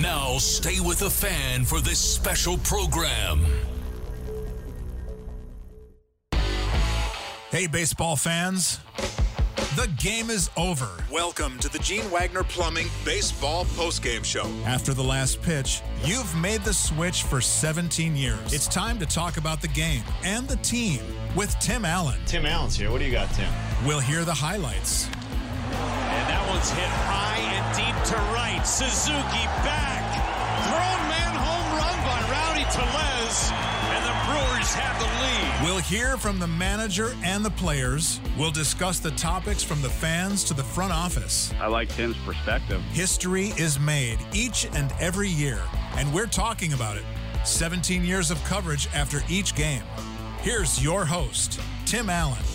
Now stay with the fan for this special program. Hey, baseball fans. The game is over. Welcome to the Gene Wagner Plumbing Baseball Postgame Show. After the last pitch, you've made the switch for 17 years. It's time to talk about the game and the team with Tim Allen. Tim Allen's here. What do you got, Tim? We'll hear the highlights. And that one's hit high and deep to right. Suzuki back. Thrown man home run by Rowdy Tellez. And the Brewers have the lead. Hear from the manager and the players. We'll discuss the topics from the fans to the front office. I like Tim's perspective. History is made each and every year, and we're talking about it. 17 years of coverage after each game. Here's your host, Tim Allen.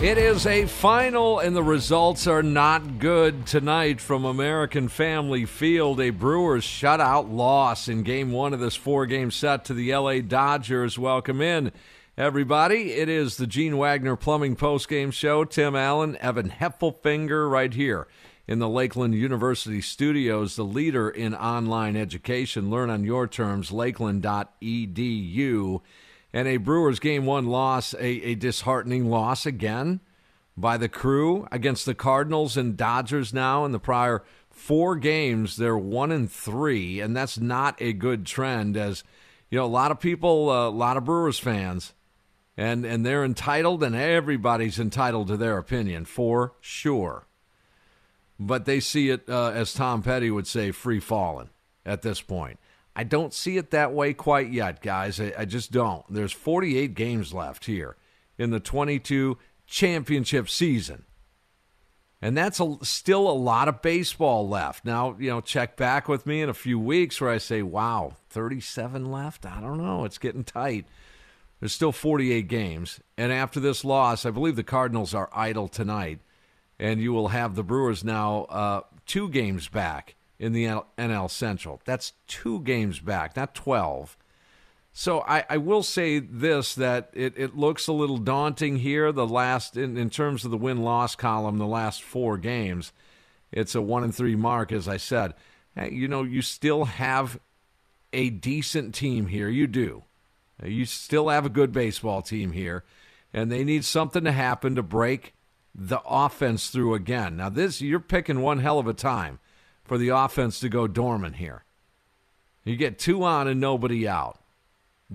It is a final, and the results are not good tonight from American Family Field. A Brewers shutout loss in game one of this four game set to the LA Dodgers. Welcome in, everybody. It is the Gene Wagner Plumbing Post Game Show. Tim Allen, Evan Heffelfinger, right here in the Lakeland University studios, the leader in online education. Learn on your terms, lakeland.edu. And a Brewers game one loss, a, a disheartening loss again by the crew against the Cardinals and Dodgers now in the prior four games. They're one and three, and that's not a good trend. As you know, a lot of people, uh, a lot of Brewers fans, and and they're entitled, and everybody's entitled to their opinion for sure. But they see it uh, as Tom Petty would say, free falling at this point. I don't see it that way quite yet, guys. I, I, just don't. There's 48 games left here in the 22 championship season. And that's a, still a lot of baseball left. Now, you know, check back with me in a few weeks where I say, wow, 37 left? I don't know. It's getting tight. There's still 48 games. And after this loss, I believe the Cardinals are idle tonight. And you will have the Brewers now uh, two games back in the NL Central. That's two games back, not 12. So I, I will say this that it, it looks a little daunting here. The last, in, in terms of the win loss column, the last four games, it's a one and three mark, as I said. Hey, you know, you still have a decent team here. You do. You still have a good baseball team here, and they need something to happen to break the offense through again. Now, this, you're picking one hell of a time for the offense to go dormant here. You get two on and nobody out.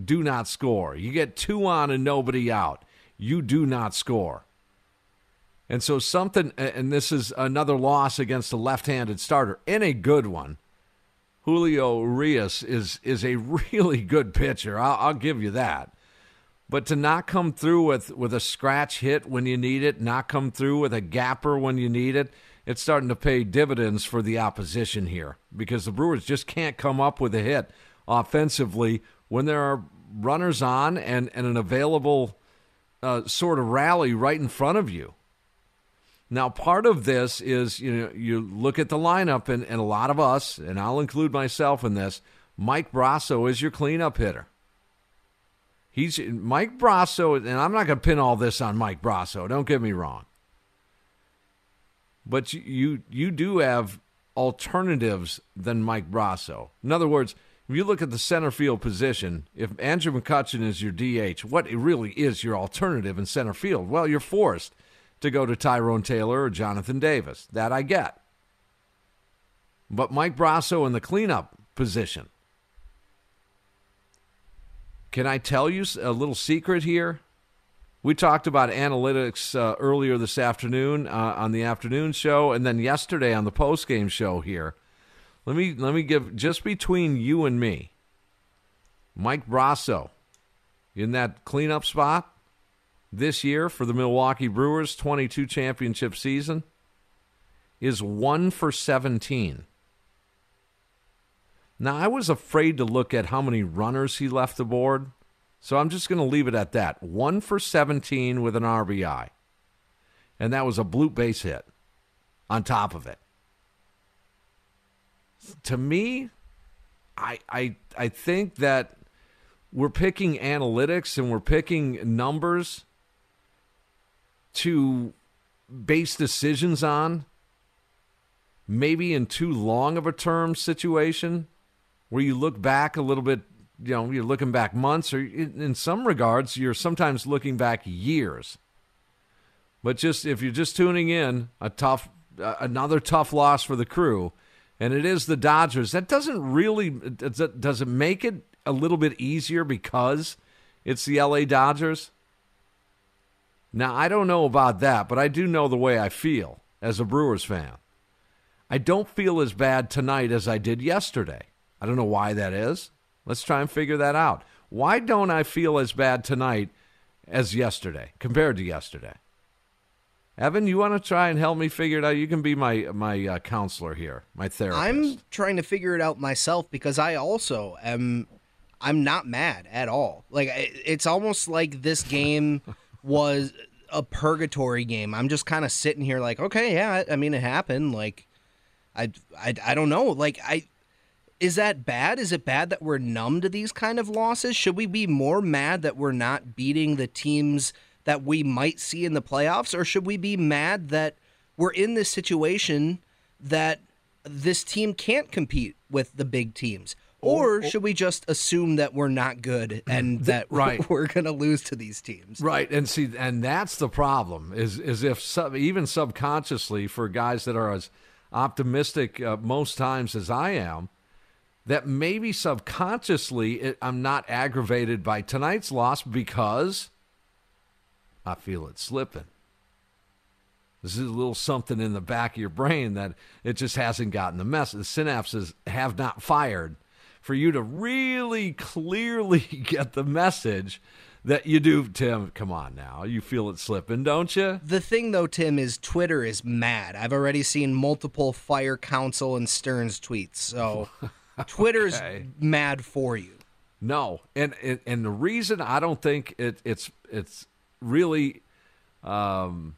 Do not score. You get two on and nobody out. You do not score. And so something, and this is another loss against a left-handed starter, and a good one. Julio Urias is is a really good pitcher. I'll, I'll give you that. But to not come through with, with a scratch hit when you need it, not come through with a gapper when you need it, it's starting to pay dividends for the opposition here because the Brewers just can't come up with a hit offensively when there are runners on and, and an available uh, sort of rally right in front of you. Now, part of this is you know you look at the lineup, and, and a lot of us, and I'll include myself in this. Mike Brosseau is your cleanup hitter. He's Mike Brosseau, and I'm not going to pin all this on Mike Brosseau. Don't get me wrong, but you you, do have alternatives than Mike Brosseau. In other words, if you look at the center field position, if Andrew McCutchen is your DH, what really is your alternative in center field? Well, you're forced to go to Tyrone Taylor or Jonathan Davis. That I get. But Mike Brosseau in the cleanup position. Can I tell you a little secret here? We talked about analytics uh, earlier this afternoon uh, on the afternoon show, and then yesterday on the post game show here. Let me let me give just between you and me. Mike Brosseau, in that cleanup spot this year for the Milwaukee Brewers 22 championship season is 1 for 17. Now, I was afraid to look at how many runners he left the board, so I'm just going to leave it at that. 1 for 17 with an RBI. And that was a bloop base hit on top of it. To me, I I I think that we're picking analytics and we're picking numbers to base decisions on, maybe in too long of a term situation where you look back a little bit, you know, you're looking back months, or in some regards, you're sometimes looking back years. But just if you're just tuning in, a tough, uh, another tough loss for the crew, and it is the Dodgers. That doesn't really does it, does it make it a little bit easier because it's the LA Dodgers? Now, I don't know about that, but I do know the way I feel as a Brewers fan. I don't feel as bad tonight as I did yesterday. I don't know why that is. Let's try and figure that out. Why don't I feel as bad tonight as yesterday compared to yesterday? Evan, you want to try and help me figure it out? You can be my my uh, counselor here, my therapist. I'm trying to figure it out myself because I also am. I'm not mad at all. Like it's almost like this game was a purgatory game. I'm just kind of sitting here like, okay, yeah, I mean, it happened. Like, I, I, I don't know. Like, I, is that bad? Is it bad that we're numb to these kind of losses? Should we be more mad that we're not beating the teams that we might see in the playoffs, or should we be mad that we're in this situation that this team can't compete with the big teams? Or, should we just assume that we're not good and that right. we're going to lose to these teams? Right. And see, and that's the problem is is if sub, even subconsciously for guys that are as optimistic uh, most times as I am, that maybe subconsciously it, I'm not aggravated by tonight's loss because I feel it slipping. This is a little something in the back of your brain that it just hasn't gotten the message. The synapses have not fired for you to really clearly get the message that you do, Tim. Come on now. You feel it slipping, don't you? The thing, though, Tim, is Twitter is mad. I've already seen multiple Fire Counsell and Stearns tweets. So Twitter's okay. mad for you. No. And, and, and the reason I don't think it, it's, it's really. Um,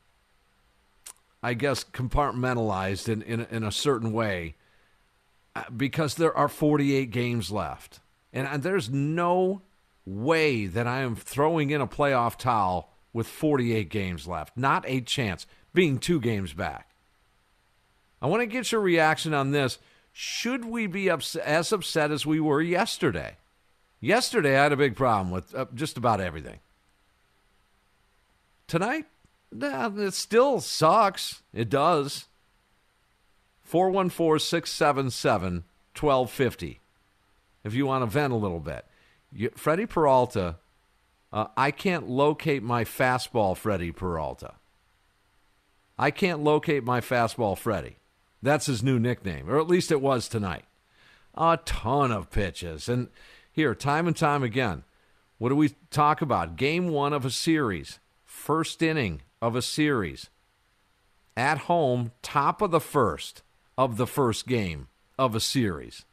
I guess compartmentalized in, in, in a certain way uh, because there are 48 games left. And there's no way that I am throwing in a playoff towel with 48 games left. Not a chance, being two games back. I want to get your reaction on this. Should we be ups- as upset as we were yesterday? Yesterday, I had a big problem with uh, just about everything. Tonight, nah, it still sucks. It does. 414 677 1250 if you want to vent a little bit. You, Freddie Peralta, uh, I can't locate my fastball, Freddie Peralta. I can't locate my fastball, Freddie. That's his new nickname, or at least it was tonight. A ton of pitches. And here, time and time again, what do we talk about? Game one of a series, first inning of a series. At home, top of the first of the first game of a series.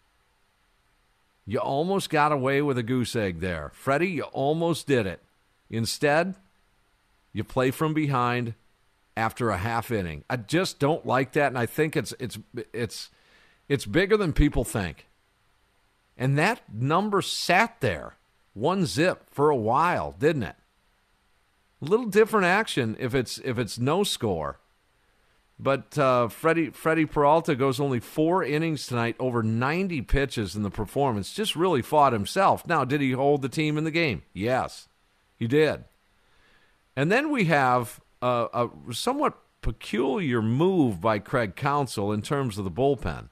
You almost got away with a goose egg there. Freddie, you almost did it. Instead, you play from behind after a half inning. I just don't like that and I think it's it's it's it's bigger than people think. And that number sat there, one zip for a while, didn't it? A little different action if it's if it's no score. But uh, Freddie Freddie Peralta goes only four innings tonight, over 90 pitches in the performance. Just really fought himself. Now, did he hold the team in the game? Yes, he did. And then we have a, a somewhat peculiar move by Craig Counsell in terms of the bullpen.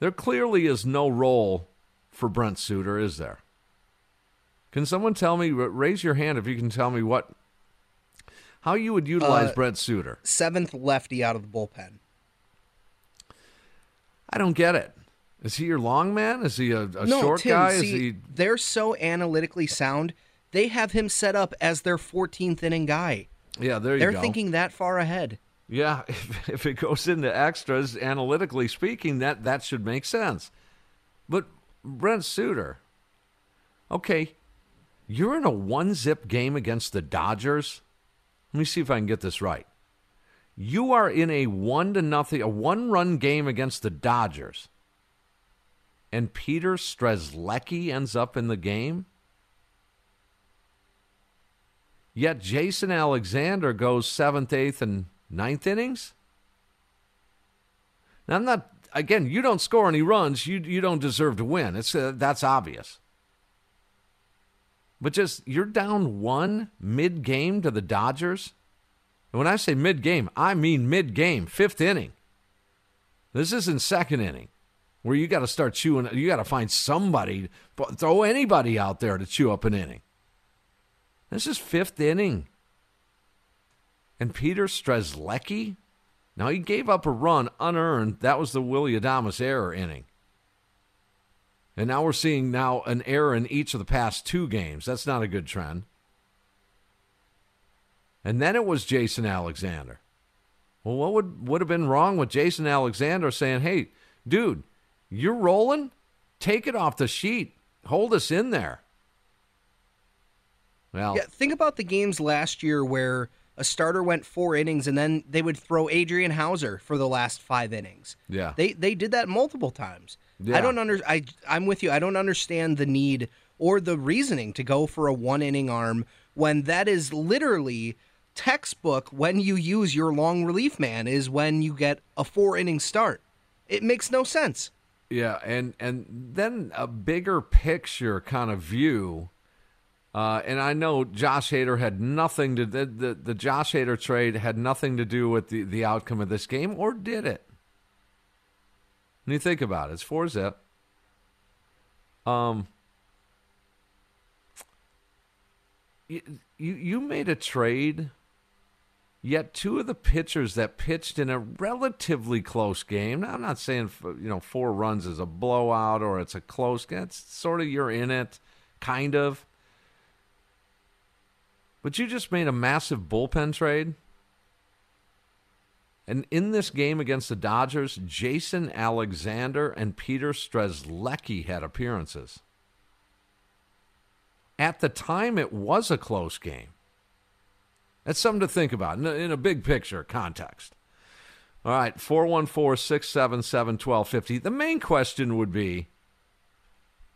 There clearly is no role for Brent Suter, is there? Can someone tell me? Raise your hand if you can tell me what how you would utilize uh, Brent Suter. Seventh lefty out of the bullpen. I don't get it. Is he your long man? Is he a, a no, short Tim, guy? See, he... They're so analytically sound. They have him set up as their 14th inning guy. Yeah, there you they're go. They're thinking that far ahead. Yeah, if, if it goes into extras, analytically speaking, that that should make sense. But Brent Suter, okay, you're in a one zip game against the Dodgers. Let me see if I can get this right. You are in a one to nothing, a one run game against the Dodgers, and Peter Strzelecki ends up in the game. Yet Jason Alexander goes seventh, eighth, and ninth innings. Now I'm not. Again, you don't score any runs, you you don't deserve to win. It's uh, that's obvious. But just you're down one mid game to the Dodgers. And when I say mid game, I mean mid game, fifth inning. This isn't second inning where you got to start chewing. You got to find somebody, throw anybody out there to chew up an inning. This is fifth inning. And Peter Strzelecki, now he gave up a run unearned. That was the Willy Adames error inning. And now we're seeing now an error in each of the past two games. That's not a good trend. And then it was Jason Alexander. Well, what would would have been wrong with Jason Alexander saying, "Hey, dude, you're rolling. Take it off the sheet. Hold us in there." Well, yeah, think about the games last year where a starter went four innings and then they would throw Adrian Houser for the last five innings. Yeah, they they did that multiple times. Yeah. I don't under I I'm with you. I don't understand the need or the reasoning to go for a one inning arm when that is literally textbook when you use your long relief man is when you get a four inning start. It makes no sense. Yeah, and and then a bigger picture kind of view. Uh, and I know Josh Hader had nothing to the, the the Josh Hader trade had nothing to do with the, the outcome of this game, or did it? When you think about it, it's four zip. Um, you, you you made a trade, yet two of the pitchers that pitched in a relatively close game. Now, I'm not saying you know four runs is a blowout or it's a close game. It's sort of you're in it, kind of. But you just made a massive bullpen trade. And in this game against the Dodgers, Jason Alexander and Peter Strzelecki had appearances. At the time, it was a close game. That's something to think about in a, in a big picture context. All right, 414 677 1250. The main question would be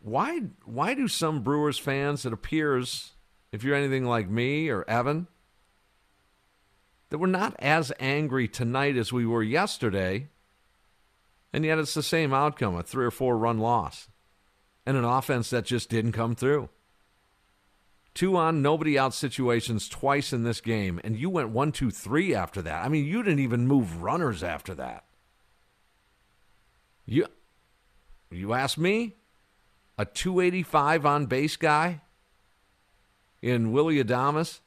why, why do some Brewers fans, it appears, if you're anything like me or Evan, that we're not as angry tonight as we were yesterday, and yet it's the same outcome a three or four run loss and an offense that just didn't come through. Two on, nobody out situations twice in this game, and you went one, two, three after that. I mean, you didn't even move runners after that. You, you ask me, a 285 on base guy in Willie Adames.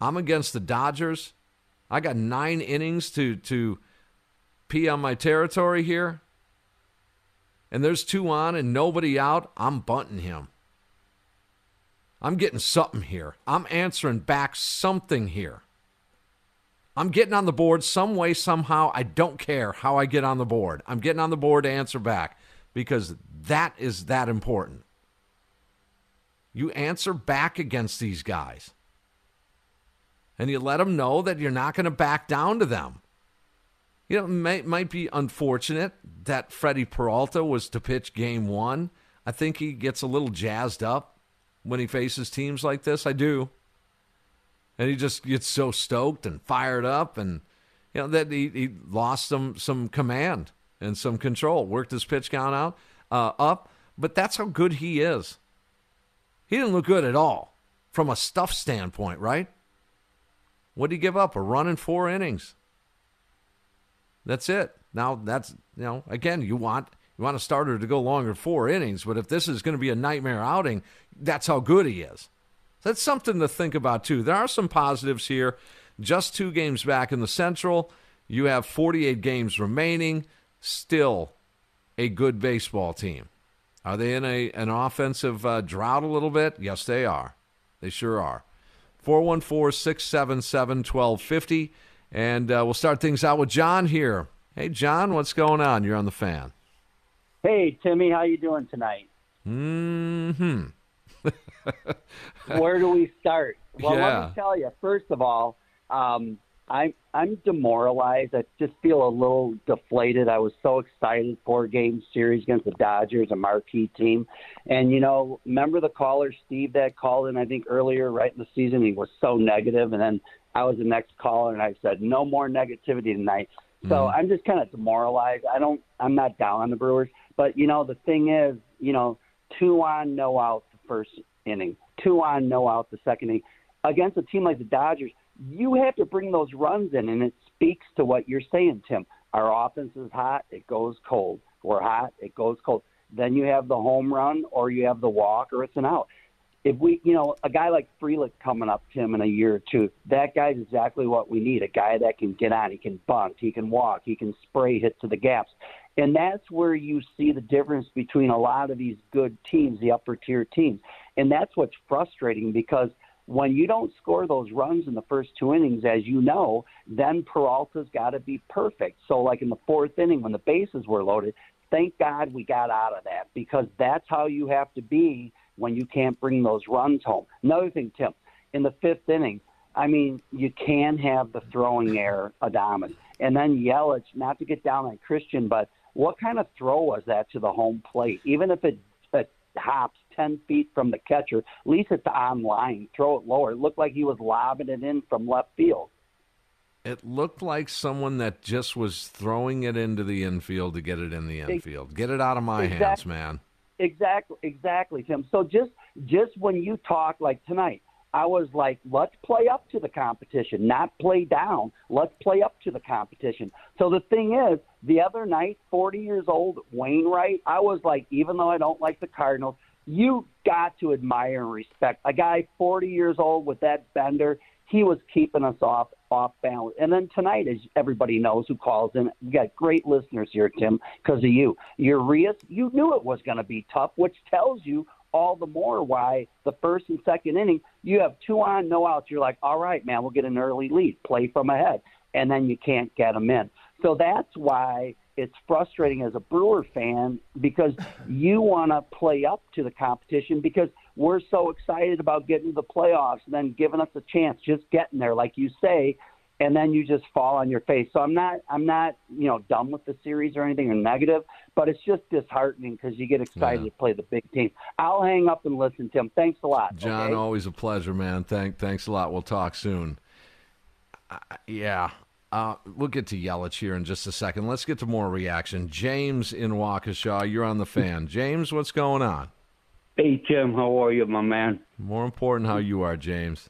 I'm against the Dodgers. I got nine innings to to pee on my territory here. And there's two on and nobody out. I'm bunting him. I'm getting something here. I'm answering back something here. I'm getting on the board some way, somehow. I don't care how I get on the board. I'm getting on the board to answer back. because that is that important. You answer back against these guys. And you let them know that you're not going to back down to them. You know, it might be unfortunate that Freddie Peralta was to pitch game one. I think he gets a little jazzed up when he faces teams like this. I do. And he just gets so stoked and fired up and you know that he, he lost some some command and some control. Worked his pitch count out uh, up, but that's how good he is. He didn't look good at all from a stuff standpoint, right? What did he give up? A run in four innings. That's it. Now that's you know again you want you want a starter to go longer four innings, but if this is going to be a nightmare outing, that's how good he is. That's something to think about too. There are some positives here. Just two games back in the Central. You have 48 games remaining. Still a good baseball team. Are they in a an offensive uh, drought a little bit? Yes, they are. They sure are. 414 677 1250. And uh, we'll start things out with John here. Hey, John, what's going on? You're on the fan. Hey, Timmy, how you doing tonight? Hmm. Where do we start? Well, Yeah. let me tell you. First of all, um, I'm I'm demoralized. I just feel a little deflated. I was so excited four game series against the Dodgers, a marquee team, and you know, remember the caller Steve that called in I think earlier, right in the season. He was so negative, and then I was the next caller, and I said no more negativity tonight. So mm-hmm. I'm just kind of demoralized. I don't. I'm not down on the Brewers, but you know, the thing is, you know, two on, no out the first inning, two on, no out the second inning. Against a team like the Dodgers, you have to bring those runs in, and it speaks to what you're saying, Tim. Our offense is hot, it goes cold. We're hot, it goes cold. Then you have the home run, or you have the walk, or it's an out. If we, you know, a guy like Frelick coming up, Tim, in a year or two, that guy's exactly what we need. A guy that can get on, he can bunt, he can walk, he can spray, hit to the gaps. And that's where you see the difference between a lot of these good teams, the upper tier teams. And that's what's frustrating because when you don't score those runs in the first two innings, as you know, then Peralta's got to be perfect. So, like in the fourth inning, when the bases were loaded, thank God we got out of that because that's how you have to be when you can't bring those runs home. Another thing, Tim, in the fifth inning, I mean, you can have the throwing error, Adames, and then Yelich. Not to get down on Christian, but what kind of throw was that to the home plate? Even if it, it hops ten feet from the catcher, at least it's on line. Throw it lower. It looked like he was lobbing it in from left field. It looked like someone that just was throwing it into the infield to get it in the infield. Get it out of my hands, man. Exactly, exactly, Tim. So just just when you talk like tonight, I was like, let's play up to the competition, not play down. Let's play up to the competition. So the thing is, the other night, 40 years old, Wainwright, I was like, even though I don't like the Cardinals, you got to admire and respect a guy 40 years old with that bender. He was keeping us off off balance. And then tonight, as everybody knows who calls in, we got great listeners here, Tim, because of you. Urias, you knew it was going to be tough, which tells you all the more why the first and second inning you have two on, no outs. You're like, all right, man, we'll get an early lead, play from ahead, and then you can't get them in. So that's why it's frustrating as a Brewer fan because you want to play up to the competition because we're so excited about getting to the playoffs and then giving us a chance, just getting there, like you say, and then you just fall on your face. So I'm not, I'm not, you know, done with the series or anything or negative, but it's just disheartening because you get excited Yeah. to play the big team. I'll hang up and listen, Tim. Thanks a lot. John, okay? always a pleasure, man. Thank, thanks a lot. We'll talk soon. Uh, yeah, uh, we'll get to Yelich here in just a second. Let's get to more reaction. James in Waukesha, you're on the fan. James, what's going on? Hey Tim, how are you, my man? More important, how you are, James.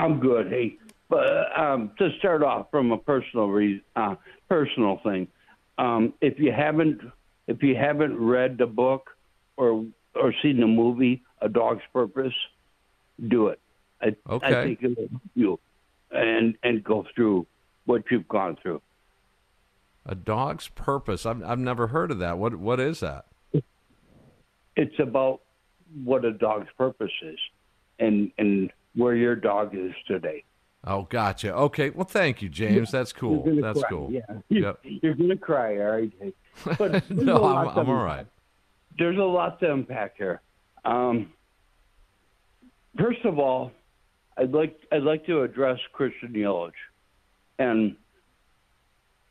I'm good. Hey, but um, to start off from a personal re- uh, personal thing, um, if you haven't if you haven't read the book or or seen the movie A Dog's Purpose, do it. I, Okay. I think it'll help you and and go through what you've gone through. A dog's purpose. I've, I've never heard of that. What What is that? It's about what a dog's purpose is, and and where your dog is today. Oh, gotcha. Okay. Well, thank you, James. That's cool. That's cry, cool. Yeah, Yep. you're gonna cry, all right? But no, I'm, I'm all right. there's a lot to unpack here. Um, first of all, I'd like I'd like to address Christian Yelich, and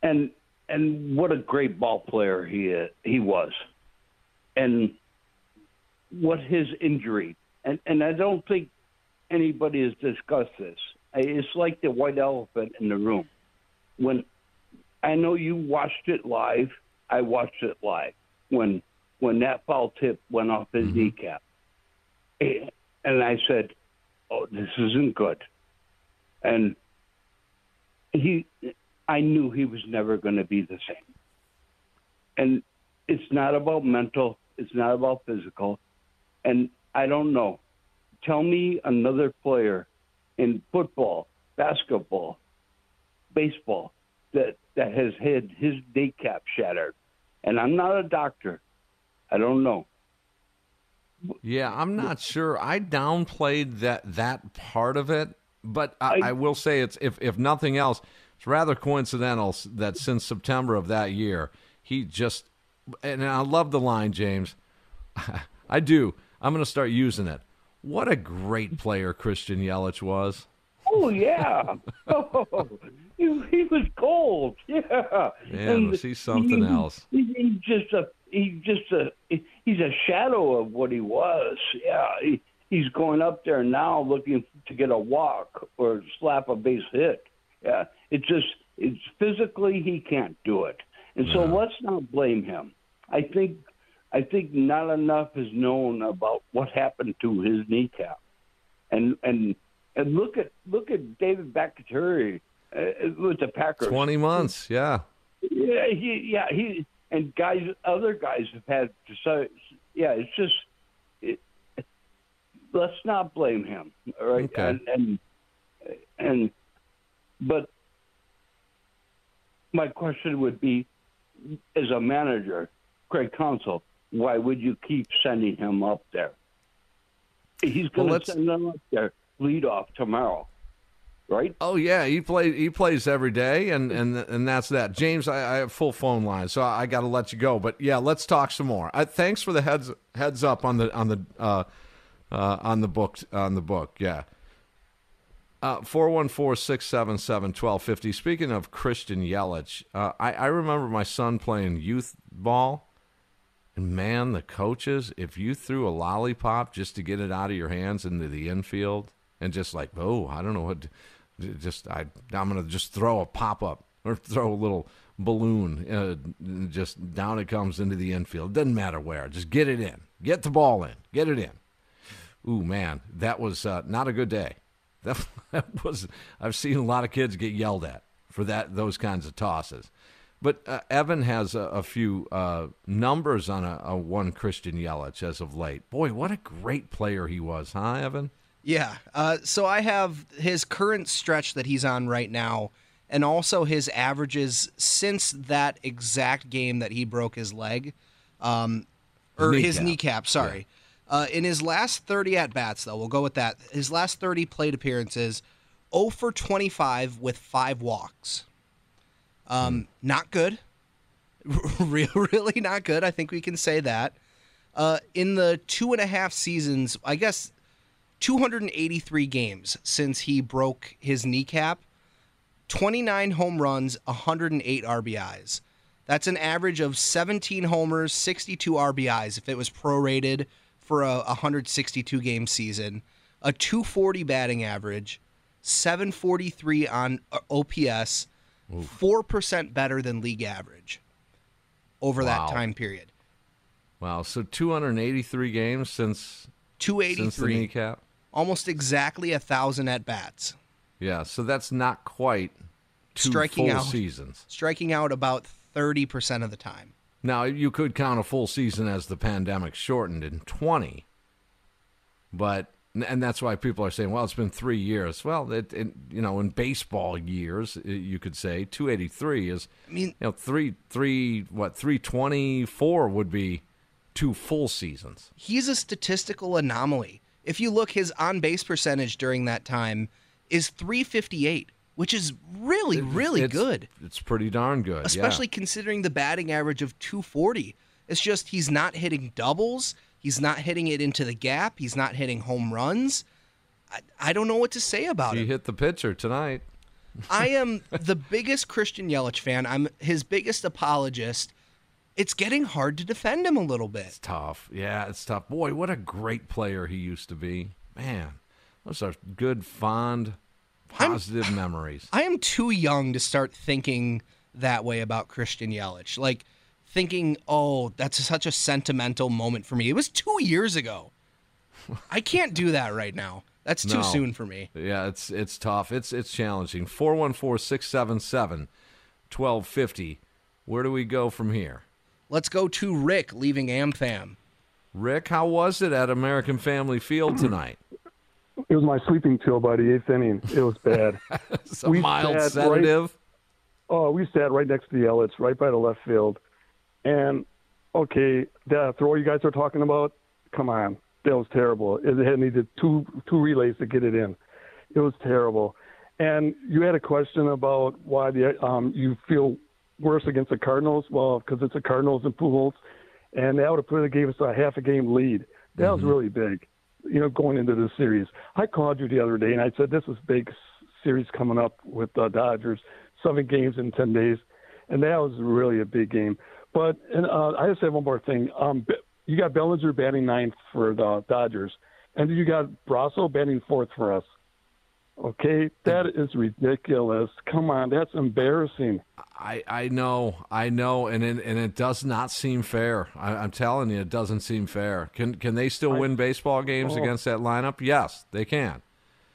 and and what a great ball player he is, he was, and what his injury and and I don't think anybody has discussed this. It's like the white elephant in the room. When I know you watched it live, I watched it live when when that foul tip went off his Mm-hmm. kneecap, and I said, "Oh, this isn't good," and he, I knew he was never going to be the same. And it's not about mental. It's not about physical. And I don't know. Tell me another player in football, basketball, baseball that that has had his kneecap shattered. And I'm not a doctor. I don't know. Yeah, I'm not sure. I downplayed that that part of it, but I, I, will say it's if if nothing else, it's rather coincidental that since September of that year, he just and I love the line, James. I do. I'm going to start using it. What a great player Christian Yelich was. Oh yeah. oh, he, he was gold. Yeah. Man, was he something he- else? he- he's just a he's just a he's a shadow of what he was. Yeah. He, he's going up there now looking to get a walk or slap a base hit. Yeah. It's just it's physically he can't do it. And so let's not blame him. I think I think not enough is known about what happened to his kneecap. And and and look at look at David Bakhtiari uh, with the Packers. Twenty months, yeah. Yeah, he yeah he and guys other guys have had to say yeah it's just let's not blame him all right Okay. and and and but my question would be as a manager Craig Counsell, why would you keep sending him up there he's going Well, to send him up there lead off tomorrow right Oh yeah, he plays. He plays every day, and and and that's that. James, I, I have full phone line, so I, got to let you go. But yeah, let's talk some more. I, thanks for the heads heads up on the on the uh, uh, on the book on the book. Yeah. Uh, Four one four six seven seven twelve fifty. Speaking of Christian Yelich, uh, I, I remember my son playing youth ball, and man, the coaches, if you threw a lollipop just to get it out of your hands into the infield, and just like, oh, I don't know what, to- just I, I'm gonna just throw a pop up or throw a little balloon, uh, just down it comes into the infield. Doesn't matter where, just get it in, get the ball in, get it in. Ooh man, that was uh, not a good day. That, that was. I've seen a lot of kids get yelled at for that those kinds of tosses. But uh, Evan has a, a few uh, numbers on a, a one Christian Yelich as of late. Boy, what a great player he was, huh, Evan? Yeah. Uh, so I have his current stretch that he's on right now, and also his averages since that exact game that he broke his leg, um, or his Kneecap. kneecap. Sorry. Uh, in his last 30 at bats, though, we'll go with that. His last 30 plate appearances, 0 for 25 with five walks. Um, Not good. Re- really not good. I think we can say that. Uh, in the two and a half seasons, I guess 283 games since he broke his kneecap, 29 home runs, 108 RBIs. That's an average of 17 homers, 62 RBIs if it was prorated for a 162 game season, a 240 batting average, 743 on uh, OPS, 4% better than league average over Wow. that time period. Wow, so 283 games since since the 283, kneecap. almost exactly a thousand at bats. Yeah, so that's not quite two Striking full out. seasons. striking out about 30% of the time. Now you could count a full season as the pandemic shortened in 20, but and that's why people are saying, well, it's been three years. Well, it, it you know in baseball years, you could say 283 is. I mean, you know three three what 324 would be two full seasons. he's a statistical anomaly. If you look, his on base percentage during that time is 358, which is really, really It's- good, It's pretty darn good, yeah. especially considering the batting average of 240. It's just he's not hitting doubles. He's not hitting it into the gap. He's not hitting home runs. I, I don't know what to say about it. He it. hit the pitcher tonight. I am the biggest Christian Yelich fan. I'm his biggest apologist. It's getting hard to defend him a little bit. It's tough. Yeah, it's tough. Boy, what a great player he used to be. Man, those are good, fond, positive memories. I am too young to start thinking that way about Christian Yelich. Like thinking, "Oh, that's such a sentimental moment for me." It was 2 years ago. I can't do that right now. That's too No. soon for me. Yeah, it's it's tough. It's it's challenging. 414-677-1250. Where do we go from here? Let's go to Rick leaving AmFam. Rick, how was it at American Family Field tonight? It was my sleeping pill by the eighth inning. It was bad. It's a mild sedative. Right, oh, we sat right next to the Elliots, right by the left field. And okay, that throw you guys are talking about, come on, that was terrible. It had needed two two relays to get it in. It was terrible. And you had a question about why the um, you feel worse against the Cardinals. Well, because it's the Cardinals and Pujols, and that would have put gave us a half a game lead. That was really big, you know, going into the series. I called you the other day and I said this is big series coming up with the Dodgers, seven games in ten days, and that was really a big game. But and uh, I just have one more thing. Um, you got Bellinger batting ninth for the Dodgers, and you got Brosseau batting fourth for us. Okay, that is ridiculous. Come on, that's embarrassing. I, I know, I know, and it, and it does not seem fair. I, I'm telling you, it doesn't seem fair. Can can they still win baseball games Oh. against that lineup? Yes, they can.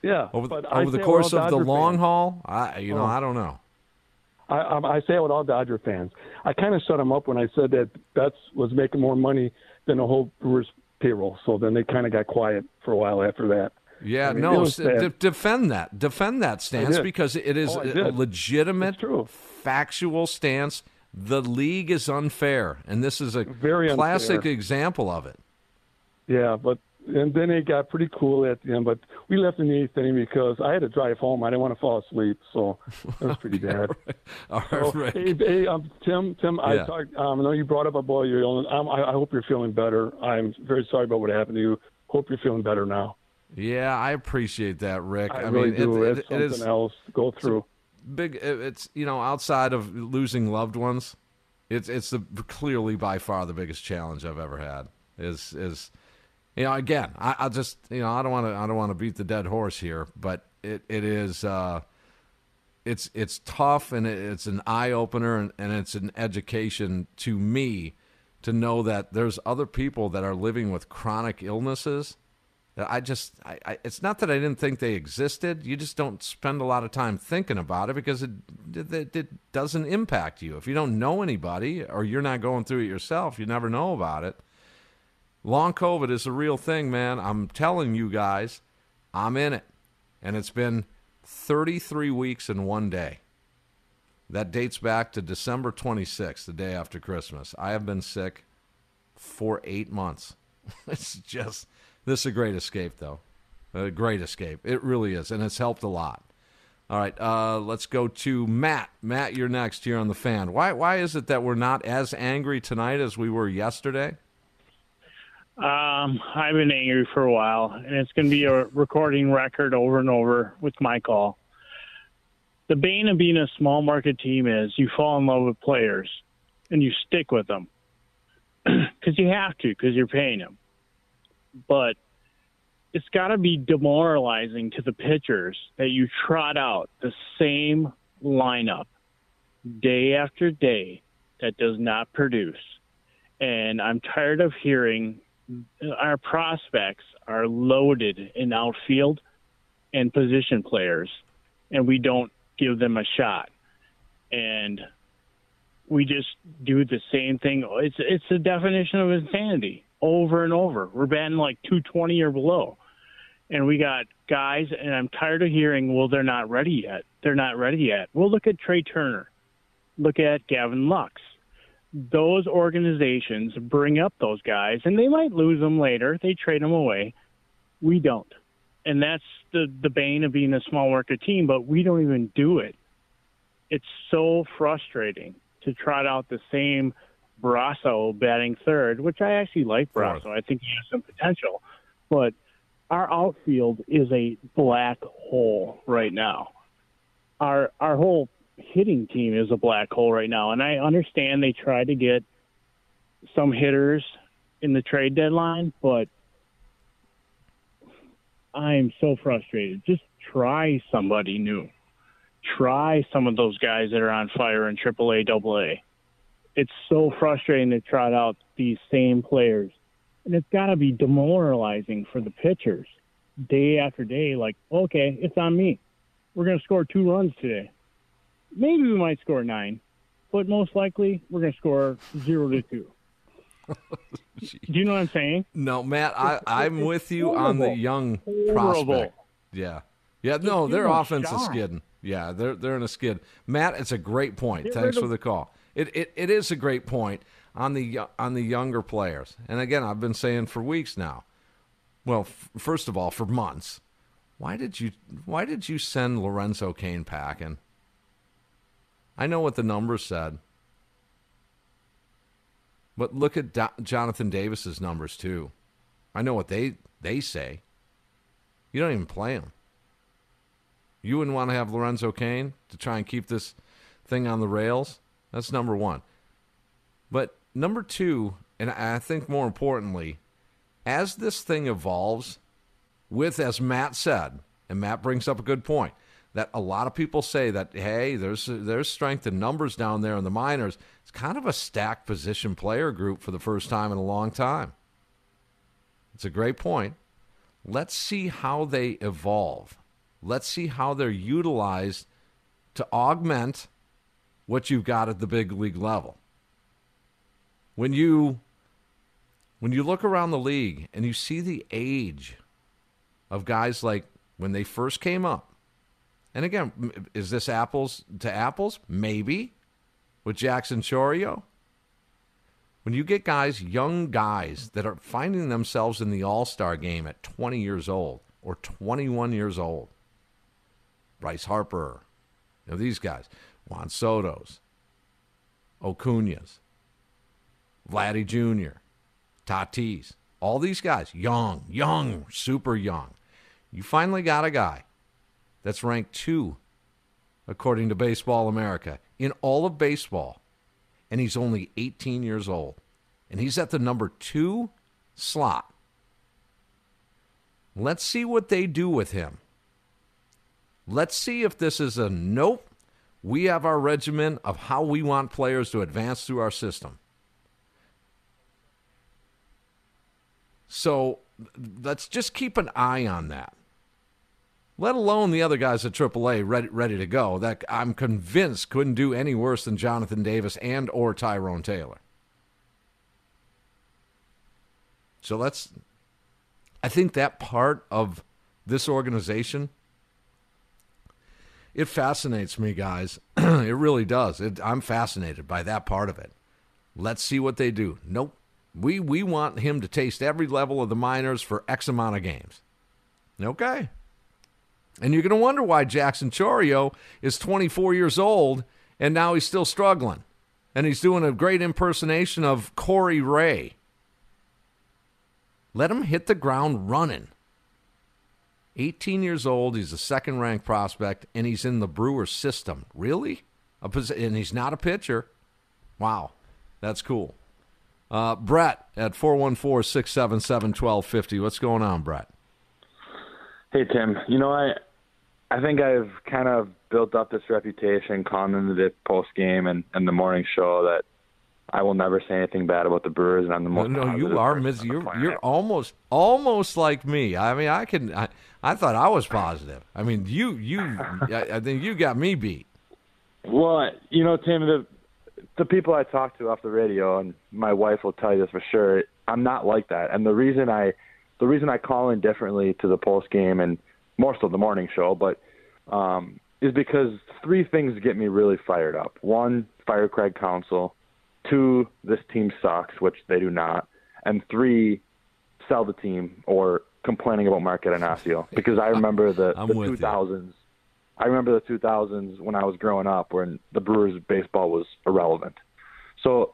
Yeah, Over, I over the course of the long fans. haul, I you know Oh. I don't know. I, I, I say it with all Dodger fans. I kind of shut them up when I said that Betts was making more money than the whole Brewers payroll. So then they kind of got quiet for a while after that. Yeah, I mean, no, was s- bad. de- defend that, defend that stance because it is Oh, I a legitimate, factual stance. The league is unfair, and this is a Very classic unfair. example of it. Yeah, but and then it got pretty cool at the end. But we left in the eighth inning because I had to drive home. I didn't want to fall asleep, so that was pretty bad. All right, So, hey, hey um, Tim, Tim, I Yeah. talked. Um, I know you brought up about your illness. Um, I, I hope you're feeling better. I'm very sorry about what happened to you. Hope you're feeling better now. Yeah, I appreciate that, Rick. I, I, really mean, do. it, it's it, it something is else to go through. big. It's you know outside of losing loved ones, it's it's the clearly by far the biggest challenge I've ever had. Is is you know again I, I'll just you know I don't want to I don't want to beat the dead horse here, but it it is. Uh, it's it's tough and it's an eye opener and, and it's an education to me to know that there's other people that are living with chronic illnesses I just I, I it's not that I didn't think they existed you just don't spend a lot of time thinking about it because it, it it doesn't impact you if you don't know anybody or you're not going through it yourself you never know about it long covid is a real thing man I'm telling you guys I'm in it and it's been 33 weeks in one day. That dates back to December 26th, the day after Christmas. I have been sick for eight months. it's just, this is a great escape, though. A great escape. It really is, and it's helped a lot. All right, uh, let's go to Matt. Matt, you're next here on the fan. Why, why is it that we're not as angry tonight as we were yesterday? Um, I've been angry for a while, and it's going to be a recording record over and over with my call. The bane of being a small market team is you fall in love with players and you stick with them because you have to because you're paying them. But it's got to be demoralizing to the pitchers that you trot out the same lineup day after day that does not produce. And I'm tired of hearing our prospects are loaded in outfield and position players, and we don't give them a shot. And we just do the same thing. It's it's the definition of insanity over and over. We're batting like 220 or below, and we got guys. And I'm tired of hearing, "Well, they're not ready yet. They're not ready yet." Well, look at Trea Turner. Look at Gavin Lux those organizations bring up those guys and they might lose them later. They trade them away. We don't. And that's the, the bane of being a small market team, but we don't even do it. It's so frustrating to trot out the same Brosseau batting third, which I actually like Brosseau. I think he has some potential. But our outfield is a black hole right now. Our our whole hitting team is a black hole right now, and I understand they tried to get some hitters in the trade deadline, but I'm so frustrated. Just try somebody new. Try some of those guys that are on fire in AAA, AA. It's so frustrating to trot out these same players, and it's got to be demoralizing for the pitchers day after day. Like, okay, it's on me. We're going to score two runs today. Maybe we might score nine, but most likely we're going to score zero to two. Do you know what I'm saying? No, Matt, I, I'm with you on the young Horrible. prospect. Yeah. Yeah, no, their offense is skidding. Yeah, they're they're in a skid. Matt, it's a great point. Get Thanks for the call. It, it it is a great point on the on the younger players. And again, I've been saying for weeks now. Well, f- first of all, for months. Why did you why did you send Lorenzo Cain packing? I know what the numbers said. But look at Do- Jonathan Davis's numbers too. I know what they they say. You don't even play him. You wouldn't want to have Lorenzo Cain to try and keep this thing on the rails. That's number one. But number two, and I think more importantly, as this thing evolves, with as Matt said, and Matt brings up a good point, that a lot of people say that hey, there's there's strength in numbers down there in the minors. It's kind of a stacked position player group for the first time in a long time. It's a great point. Let's see how they evolve. Let's see how they're utilized to augment what you've got at the big league level. When you when you look around the league and you see the age of guys like when they first came up. And again, is this apples to apples? Maybe with Jackson Chourio. When you get guys, young guys that are finding themselves in the All Star game at 20 years old or 21 years old, Bryce Harper, you know, these guys, Juan Soto's, Acuña's, Vladdy Jr., Tatis, all these guys, young, young, super young. You finally got a guy that's ranked two, according to Baseball America, in all of baseball, and he's only 18 years old. And he's at the number two slot. Let's see what they do with him. Let's see if this is a nope. We have our regimen of how we want players to advance through our system. So let's just keep an eye on that. Let alone the other guys at AAA ready, ready to go. That I'm convinced couldn't do any worse than Jonathan Davis and or Tyrone Taylor. So let's. I think that part of this organization, it fascinates me, guys. it really does. It, I'm fascinated by that part of it. Let's see what they do. Nope. We we want him to taste every level of the minors for X amount of games. Okay. And you're going to wonder why Jackson Chourio is 24 years old and now he's still struggling. And he's doing a great impersonation of Corey Ray. Let him hit the ground running. 18 years old, he's a second ranked prospect, and he's in the Brewers system. Really? A posi- and he's not a pitcher. Wow. That's cool. Uh, Brett at 414 677 1250. What's going on, Brett? Hey Tim, you know I I think I've kind of built up this reputation calling into the post game and, and the morning show that I will never say anything bad about the Brewers and I'm the most no, positive you are person mis- on the you're you're almost almost like me. I mean, I can. I, I thought I was positive. I mean, you you. I, I think you got me beat. Well, you know, Tim, the the people I talk to off the radio, and my wife will tell you this for sure. I'm not like that, and the reason I, the reason I call in differently to the post game and more so the morning show, but um, is because three things get me really fired up. One, fire Craig Counsell. Two, this team sucks, which they do not. And three, sell the team or complaining about Mark Attanasio. Because I remember the, I'm the with you. 2000s. I remember the 2000s when I was growing up when the Brewers baseball was irrelevant. So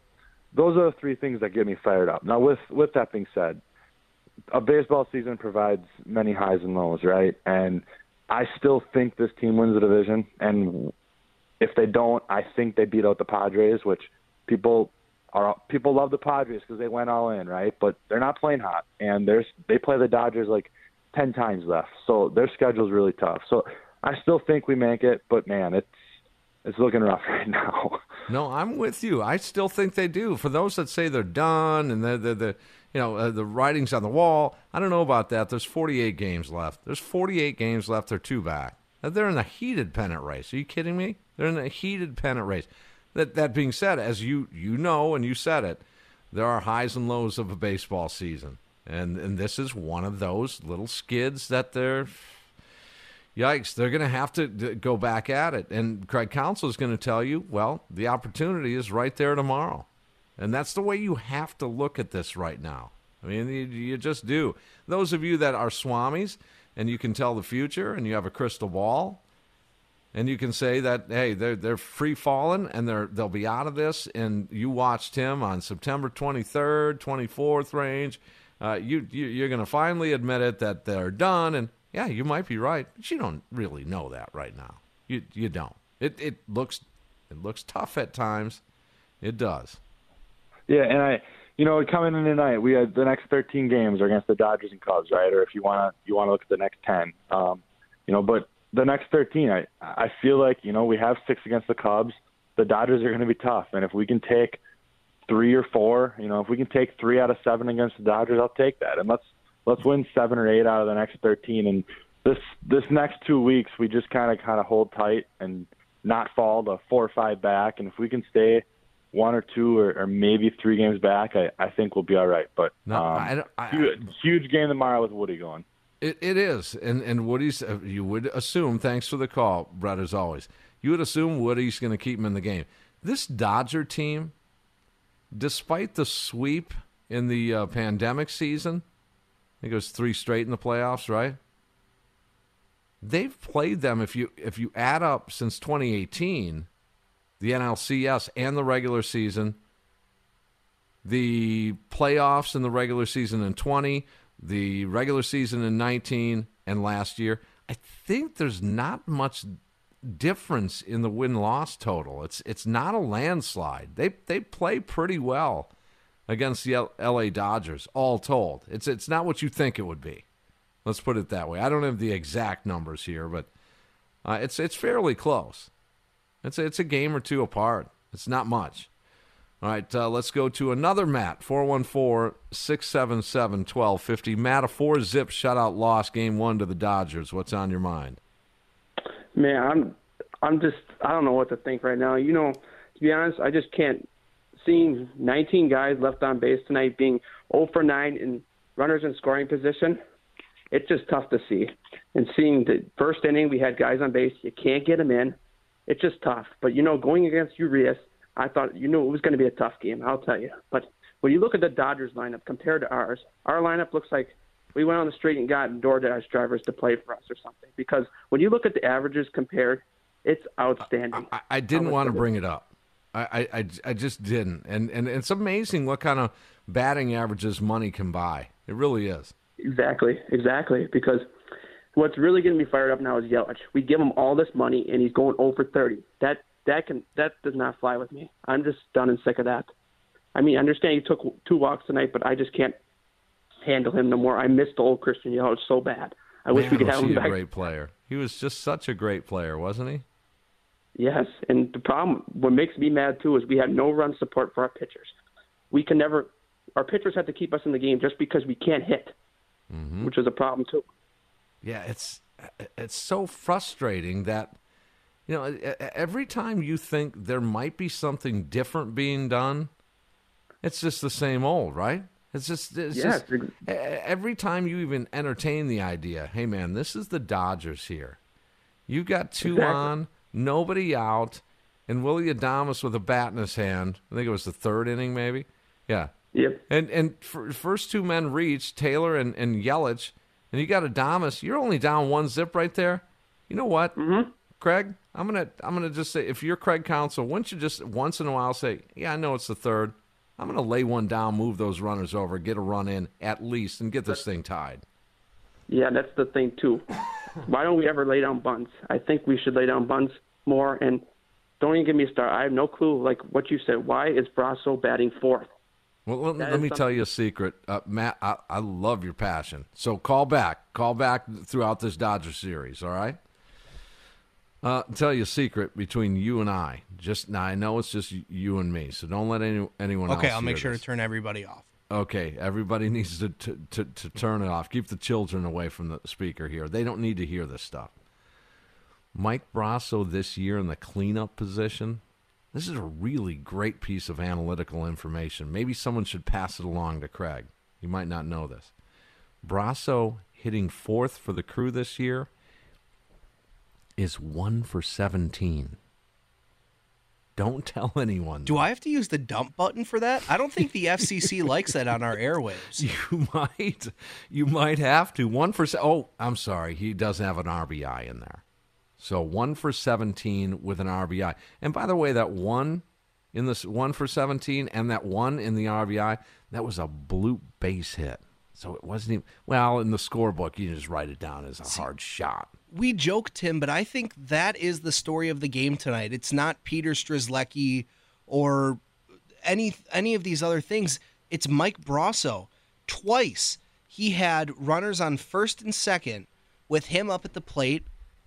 those are the three things that get me fired up. Now, with with that being said, a baseball season provides many highs and lows, right? And I still think this team wins the division. And if they don't, I think they beat out the Padres, which people are people love the Padres because they went all in, right? But they're not playing hot, and there's they play the Dodgers like ten times left, so their schedule's really tough. So I still think we make it, but man, it's it's looking rough right now. No, I'm with you. I still think they do. For those that say they're done and they're, they're you know, uh, the writing's on the wall, I don't know about that. There's 48 games left. There's 48 games left. They're two back. They're in a heated pennant race. Are you kidding me? They're in a heated pennant race. That that being said, as you you know and you said it, there are highs and lows of a baseball season, and and this is one of those little skids that they're yikes, they're going to have to go back at it. And Craig Counsell is going to tell you, well, the opportunity is right there tomorrow. And that's the way you have to look at this right now. I mean, you, you just do. Those of you that are swamis and you can tell the future and you have a crystal ball and you can say that hey they're they're free falling and they're they'll be out of this and you watched him on September 23rd 24th range uh, you, you are going to finally admit it that they're done and yeah, you might be right, but you don't really know that right now. You you don't. It it looks it looks tough at times. It does. Yeah, and I you know, coming in tonight, we had the next 13 games are against the Dodgers and Cubs, right? Or if you want to you want to look at the next 10. Um, you know, but the next 13, I I feel like, you know, we have 6 against the Cubs. The Dodgers are going to be tough, and if we can take 3 or 4, you know, if we can take 3 out of 7 against the Dodgers, I'll take that. And let's let's win seven or eight out of the next 13. And this this next two weeks, we just kind of kind of hold tight and not fall to four or five back. And if we can stay one or two or, or maybe three games back, I, I think we'll be all right. But no, um, I, I, huge, huge game tomorrow with Woody going. It, it is, and and Woody's. Uh, you would assume. Thanks for the call, Brett. As always, you would assume Woody's going to keep him in the game. This Dodger team, despite the sweep in the uh, pandemic season, I think it was three straight in the playoffs, right? They've played them if you if you add up since 2018, the NLCS and the regular season, the playoffs in the regular season in 20, the regular season in 19 and last year. I think there's not much difference in the win loss total. It's it's not a landslide. They they play pretty well against the L.A. Dodgers, all told. It's it's not what you think it would be. Let's put it that way. I don't have the exact numbers here, but uh, it's it's fairly close. It's it's a game or two apart. It's not much. All right, uh, let's go to another Matt, 414 677 1250. Matt, a four zip shutout loss game one to the Dodgers. What's on your mind? Man, I'm I'm just I don't know what to think right now. You know, to be honest, I just can't seeing 19 guys left on base tonight being 0 for 9 in runners in scoring position, it's just tough to see. And seeing the first inning, we had guys on base, you can't get them in. It's just tough. But, you know, going against Urias, I thought, you knew it was going to be a tough game, I'll tell you. But when you look at the Dodgers lineup compared to ours, our lineup looks like we went on the street and got DoorDash drivers to play for us or something. Because when you look at the averages compared, it's outstanding. I, I didn't want to bring it up I, I, I just didn't. And, and it's amazing what kind of batting averages money can buy. It really is. Exactly, exactly. Because what's really getting me fired up now is Yelich. We give him all this money, and he's going over 30. That that can that does not fly with me. I'm just done and sick of that. I mean, I understand he took two walks tonight, but I just can't handle him no more. I missed old Christian Yelich so bad. I Man, wish we could have was him he back. a great player. He was just such a great player, wasn't he? Yes, and the problem, what makes me mad too, is we had no run support for our pitchers. We can never, our pitchers have to keep us in the game just because we can't hit, mm-hmm. which is a problem too. Yeah, it's it's so frustrating that you know every time you think there might be something different being done, it's just the same old, right? It's just it's yes. just every time you even entertain the idea, hey man, this is the Dodgers here. You've got two exactly. on nobody out, and Willy Adames with a bat in his hand. I think it was the third inning, maybe. Yeah. Yep. And and first two men reached Taylor and, and Yelich, and you got Adames. You're only down one zip right there. You know what, mm-hmm. Craig? I'm gonna I'm gonna just say if you're Craig Counsell, wouldn't you just once in a while say, yeah, I know it's the third. I'm going to lay one down, move those runners over, get a run in at least, and get this thing tied. Yeah, that's the thing too. Why don't we ever lay down buns? I think we should lay down buns more. And don't even give me a start. I have no clue. Like what you said, why is Brosseau batting fourth? Well, let, let me tell you a secret, uh, Matt. I, I love your passion. So call back, call back throughout this Dodger series. All right. Uh, tell you a secret between you and I. Just now, I know it's just you and me, so don't let any, anyone else. Okay, I'll make sure this. to turn everybody off. Okay, everybody needs to, to, to, to turn it off. Keep the children away from the speaker here. They don't need to hear this stuff. Mike Brosseau this year in the cleanup position. This is a really great piece of analytical information. Maybe someone should pass it along to Craig. You might not know this. Brosseau hitting fourth for the crew this year is one for 17. Don't tell anyone. Do I have to use the dump button for that? I don't think the FCC likes that on our airwaves. You might, you might have to. One for se- oh, I'm sorry, he does have an RBI in there. So one for 17 with an RBI. And by the way, that one in this one for 17 and that one in the RBI, that was a blue base hit. So it wasn't even well in the scorebook. You just write it down as a hard shot. We joke, Tim, but I think that is the story of the game tonight. It's not Peter Strzelecki or any any of these other things. It's Mike Brosseau. Twice he had runners on first and second with him up at the plate,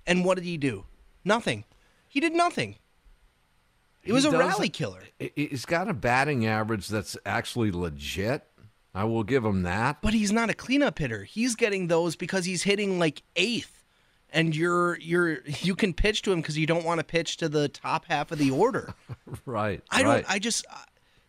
and what did he do? Nothing. He did nothing. It was He a does- rally killer. he- He's got a batting average that's actually legit. I will give him that. But he's not a cleanup hitter. He's getting those because he's hitting like eighth, and you're you're you can pitch to him because you don't want to pitch to the top half of the order. Right. I don't. I just uh,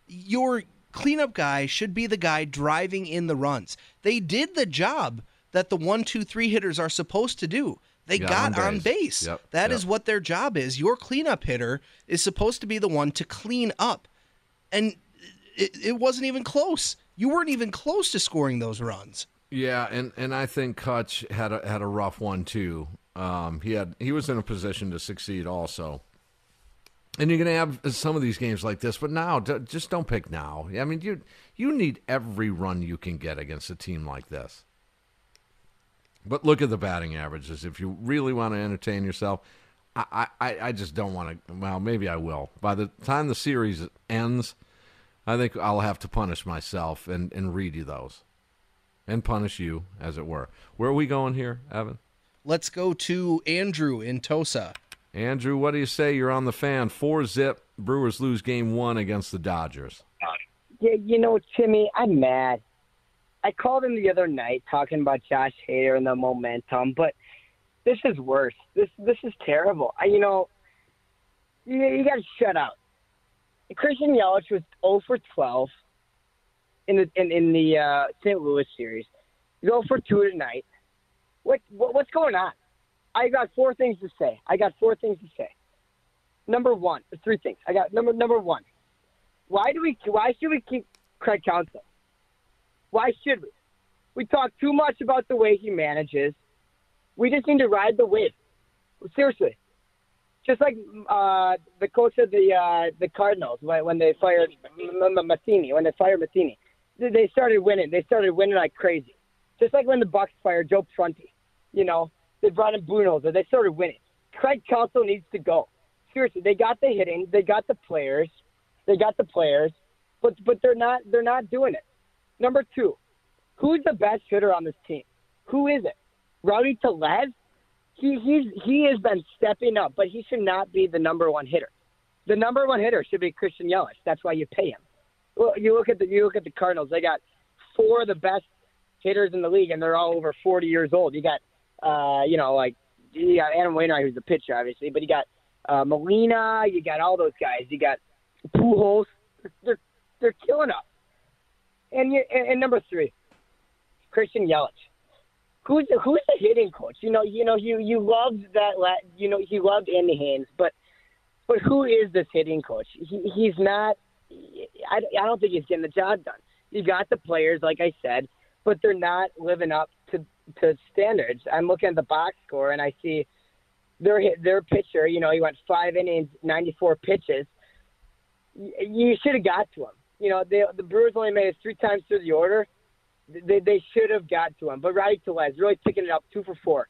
your cleanup guy should be the guy driving in the runs. They did the job that the one, two, three hitters are supposed to do. They Got got, on on base. base. Yep, That is yep. what their job is. Your cleanup hitter is supposed to be the one to clean up, and it, it wasn't even close. You weren't even close to scoring those runs. Yeah, and, and I think Kutch had a had a rough one too. Um, he had he was in a position to succeed also. And you're going to have some of these games like this, but now just don't pick now. I mean, you you need every run you can get against a team like this. But look at the batting averages. If you really want to entertain yourself, I, I, I just don't want to. Well, maybe I will. By the time the series ends, I think I'll have to punish myself and, and read you those and punish you, as it were. Where are we going here, Evan? Let's go to Andrew in Tosa. Andrew, what do you say? You're on the fan. Four zip. Brewers lose game one against the Dodgers. Yeah, you know, Timmy, I'm mad. I called him the other night talking about Josh Hader and the momentum, but this is worse. This this is terrible. I, you know, you, you got to shut up. Christian Yelich was 0 for 12 in the in, in the uh, St. Louis series. Go for 2 tonight. What, what what's going on? I got four things to say. I got four things to say. Number one, three things. I got number number one. Why do we? Why should we keep Craig Counsell? Why should we? We talk too much about the way he manages. We just need to ride the wave. Seriously, just like uh, the coach of the uh, the Cardinals when, when they fired M- M-. When they fired Matheny, they- started winning. They started winning like crazy. Just like when the Bucks fired Joe Prunty. You know, they brought in Budenholzer. They started winning. Craig Counsell needs to go. Seriously, they got the hitting. They got the players. They got the players, but but they're not they're not doing it. Number two, who's the best hitter on this team? Who is it? Rowdy Tellez? He he's he has been stepping up, but he should not be the number one hitter. The number one hitter should be Christian Yelich. That's why you pay him. Well, you look at the you look at the Cardinals. They got four of the best hitters in the league, and they're all over 40 years old. You got uh, you know like you got Adam Wainwright, who's the pitcher, obviously, but you got uh, Molina. You got all those guys. You got Pujols. They're they're killing us. And you, and, and number three, Christian Yelich. Who's the, who's the hitting coach? You know, you know, you you loved that. You know, he loved Andy Haines, but but who is this hitting coach? He, he's not. I, I don't think he's getting the job done. You got the players, like I said, but they're not living up to to standards. I'm looking at the box score and I see their their pitcher. You know, he went five innings, 94 pitches. You should have got to him. You know, they, the Brewers only made it three times through the order. They they should have got to him, but Rowdy Tellez really picking it up, two for four.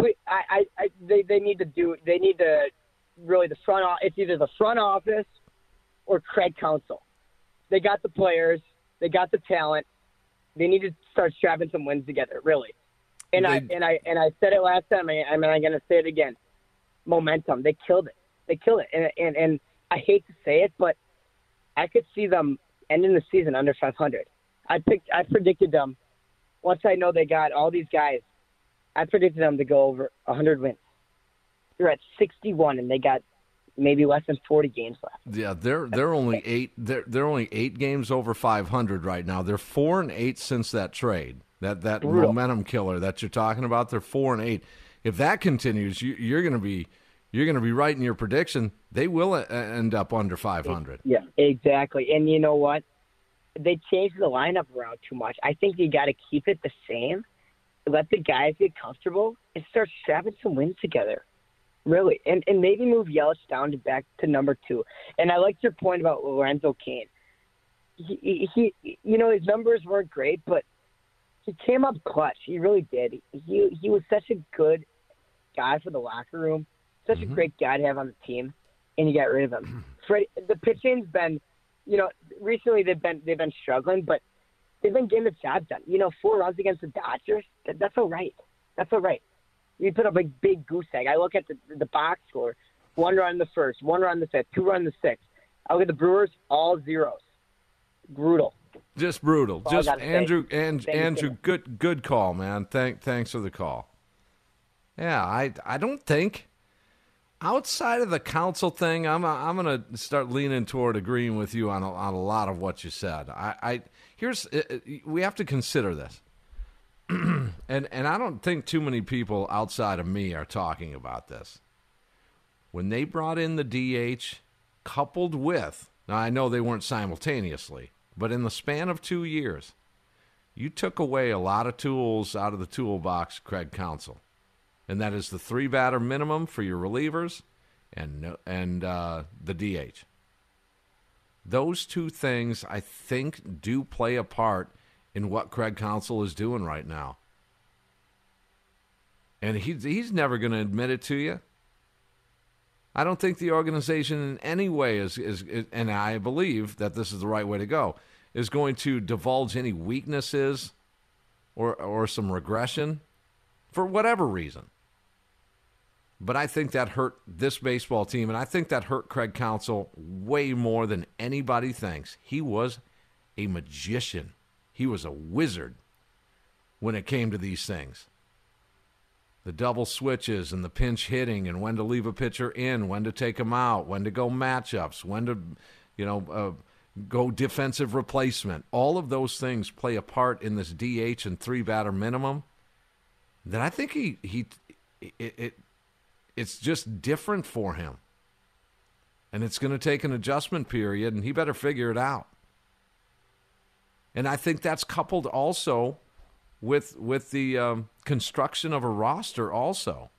I, I, I they they need to do they need to really the front. It's either the front office or Craig Counsell. They got the players, they got the talent. They need to start strapping some wins together, really. And I and I and I said it last time. I, I mean, I'm going to say it again. Momentum. They killed it. They killed it. And, and and I hate to say it, but I could see them ending the season under 500. I picked. I predicted them. Once I know they got all these guys, I predicted them to go over 100 wins. They're at 61, and they got maybe less than 40 games left. Yeah, they're they're only eight. They're they're only eight games over 500 right now. They're four and eight since that trade. That that Brutal. momentum killer that you're talking about. They're four and eight. If that continues, you, you're going to be you're going to be right in your prediction. They will end up under 500. Yeah, exactly. And you know what? They changed the lineup around too much. I think you got to keep it the same. Let the guys get comfortable and start strapping some wins together. Really, and and maybe move Yelich down to back to number two. And I liked your point about Lorenzo Cain. He, he, he you know, his numbers weren't great, but he came up clutch. He really did. He he was such a good guy for the locker room, such a mm-hmm. great guy to have on the team, and you got rid of him. Freddie, the pitching's been, you know, recently they've been they've been struggling, but they've been getting the job done. You know, four runs against the Dodgers, that, that's all right. That's all right. You put up a big goose egg. I look at the the box score: one run in the first, one run in the fifth, two run in the sixth. I look at the Brewers, all zeros. Brutal. Just brutal. All Just say. Andrew and Thank you. Andrew, good good call, man. Thank thanks for the call. Yeah, I I don't think outside of the Counsell thing, I'm I'm gonna start leaning toward agreeing with you on a, on a lot of what you said. I, I here's uh, uh, we have to consider this, and and I don't think too many people outside of me are talking about this. When they brought in the DH, coupled with now I know they weren't simultaneously, but in the span of two years, you took away a lot of tools out of the toolbox, Craig Counsell and that is the three batter minimum for your relievers and and uh, the DH. Those two things, I think, do play a part in what Craig Counsell is doing right now, and he's he's never going to admit it to you. I don't think the organization in any way is, is, is, and I believe that this is the right way to go, is going to divulge any weaknesses or or some regression for whatever reason. But I think that hurt this baseball team, and I think that hurt Craig Counsell way more than anybody thinks. He was a magician, he was a wizard when it came to these things. The double switches and the pinch hitting, and when to leave a pitcher in, when to take him out, when to go matchups, when to, you know, uh, go defensive replacement. All of those things play a part in this DH and three batter minimum. That I think he he it, it it's just different for him. And it's going to take an adjustment period, and he better figure it out. And I think that's coupled also with with the um, construction of a roster also.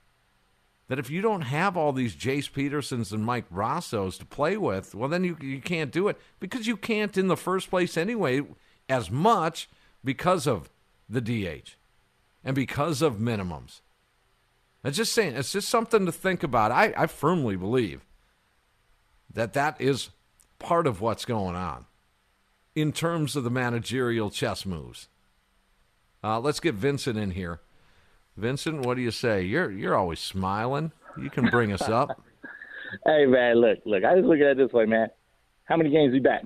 That if you don't have all these Jace Petersons and Mike Brosseaus to play with, well, then you you can't do it because you can't in the first place anyway, as much because of the DH and because of minimums. I'm just saying, it's just something to think about. I, I firmly believe that that is part of what's going on in terms of the managerial chess moves. Uh, let's get Vincent in here. Vincent, what do you say? You're you're always smiling. You can bring us up. Hey man, look, look. I just look at it this way, man. How many games we back?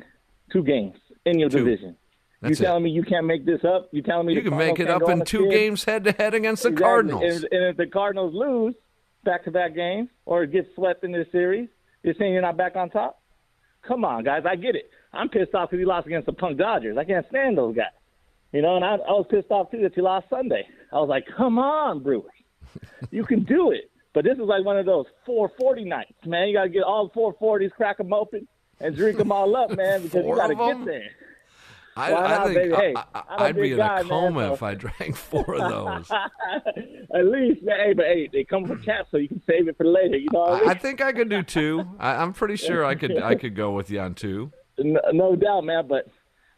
Two games in your Two. division. That's you telling me you can't make this up? You telling me You the can make it up in two field? games head to head against the Exactly. Cardinals. And, and if the Cardinals lose back-to-back games or get swept in this series, you're saying you're not back on top? Come on, guys. I get it. I'm pissed off because we lost against the punk Dodgers. I can't stand those guys. You know, and I, I was pissed off too that you lost Sunday. I was like, come on, Brewers, you can do it. But this is like one of those 440 nights, man. You got to get all the 440s, crack them open, and drink them all up, man, because you got to get there. I, Why I not, think baby? Hey, I, would be in guy, a man, coma so- if I drank four of those. At least, man. Hey, but hey, they come from caps, so you can save it for later. You know what I mean? I, think I could do two. I, I'm pretty sure I could I could go with you on two. No doubt, man. But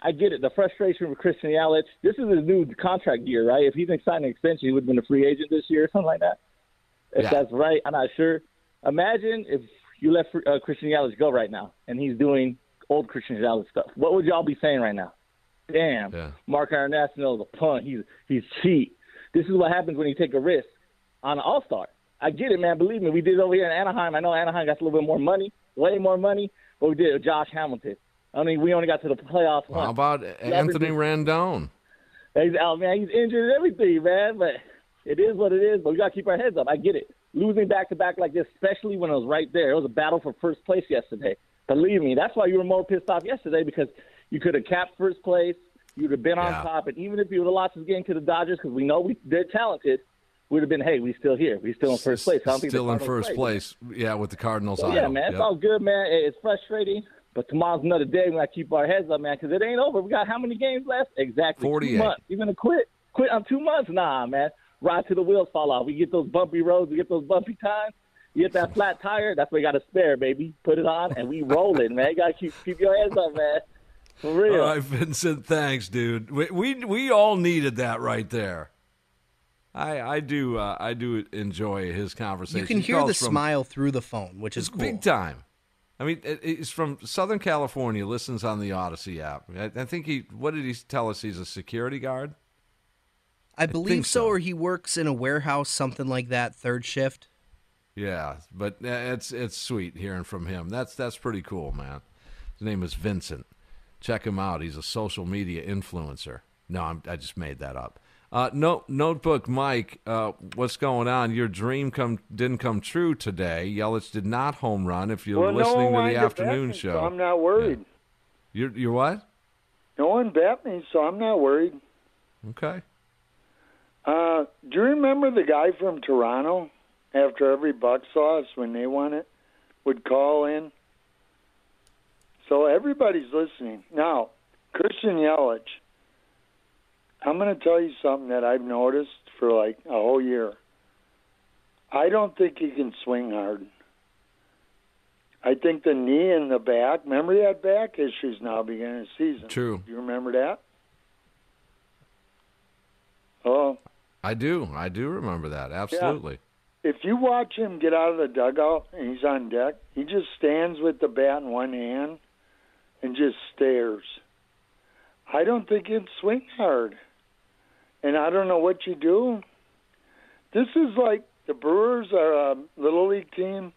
I get it. The frustration with Christian Yelich. This is his new contract year, right? If he didn't sign an extension, he would have been a free agent this year or something like that. If Yeah. that's right, I'm not sure. Imagine if you let uh, Christian Yelich go right now, and he's doing old Christian Yelich stuff. What would y'all be saying right now? Damn, Mark Attanasio is a punt. He's he's cheap. This is what happens when you take a risk on an All Star. I get it, man. Believe me, we did it over here in Anaheim. I know Anaheim got a little bit more money, way more money, but we did it with Josh Hamilton. I mean, we only got to the playoffs How once. about Anthony Rendon? He's out, man. He's injured and everything, man. But it is what it is. But we got to keep our heads up. I get it. Losing back to back like this, especially when it was right there. It was a battle for first place yesterday. Believe me, that's why you were more pissed off yesterday because you could have capped first place. You'd have been on Yeah. top, and even if you would have lost this game to the Dodgers, because we know we, they're talented, we'd have been, hey, we still here. We still in first place. I don't think Still in first place. Yeah, with the Cardinals. So, yeah, man, it's all good, man. It's frustrating, but tomorrow's another day. We got to keep our heads up, man, because it ain't over. We got how many games left? Exactly 48. two months. You're gonna quit? Quit on two months? Nah, man. Ride till the wheels fall off. We get those bumpy roads. We get those bumpy times. You get that flat tire. That's what you got to spare, baby. Put it on and we rolling, man. You got to keep keep your heads up, man. For real. All right, Vincent. Thanks, dude. We we, we all needed that right there. I I do uh, I do enjoy his conversation. You can He hear the from- smile through the phone, which is cool. big time. I mean, he's from Southern California. Listens on the Odyssey app. I, I think he. What did he tell us? He's a security guard. I believe think so, or he works in a warehouse, something like that, third shift. Yeah, but uh, it's it's sweet hearing from him. That's that's pretty cool, man. His name is Vincent. Check him out. He's a social media influencer. No, I'm, I just made that up. Uh, no, notebook, Mike. Uh, what's going on? Your dream come didn't come true today. Yelich did not home run. If you're well, listening one to the afternoon me, show, so I'm not worried. you're you're what? No one bet me, so I'm not worried. Okay. Uh, do you remember the guy from Toronto? After every buck sauce, when they won it, would call in. So everybody's listening now. Christian Yelich. I'm going to tell you something that I've noticed for like a whole year. I don't think he can swing hard. I think the knee and the back. Remember that back issues now beginning of the season. True. Do you remember that? Oh, I do. I do remember that. Absolutely. if you watch him get out of the dugout and he's on deck, he just stands with the bat in one hand and just stares. I don't think he'd swing hard. And I don't know what you do. This is like the Brewers are a little league team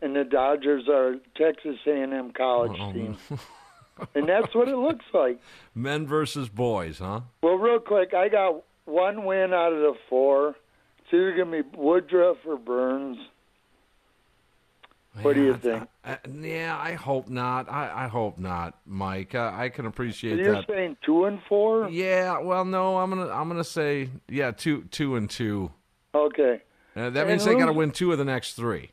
and the Dodgers are Texas A&M college Oh, oh. team. and that's what it looks like. Men versus boys, huh? Well, real quick, I got one win out of the four. It's either to be Woodruff or Burnes. What do you think? Uh, yeah, I hope not. I, I hope not, Mike. I can appreciate You're that. saying two and four? Yeah. Well, no. I'm gonna I'm gonna say yeah, two two and two. Okay. Uh, that And means they got to win two of the next three.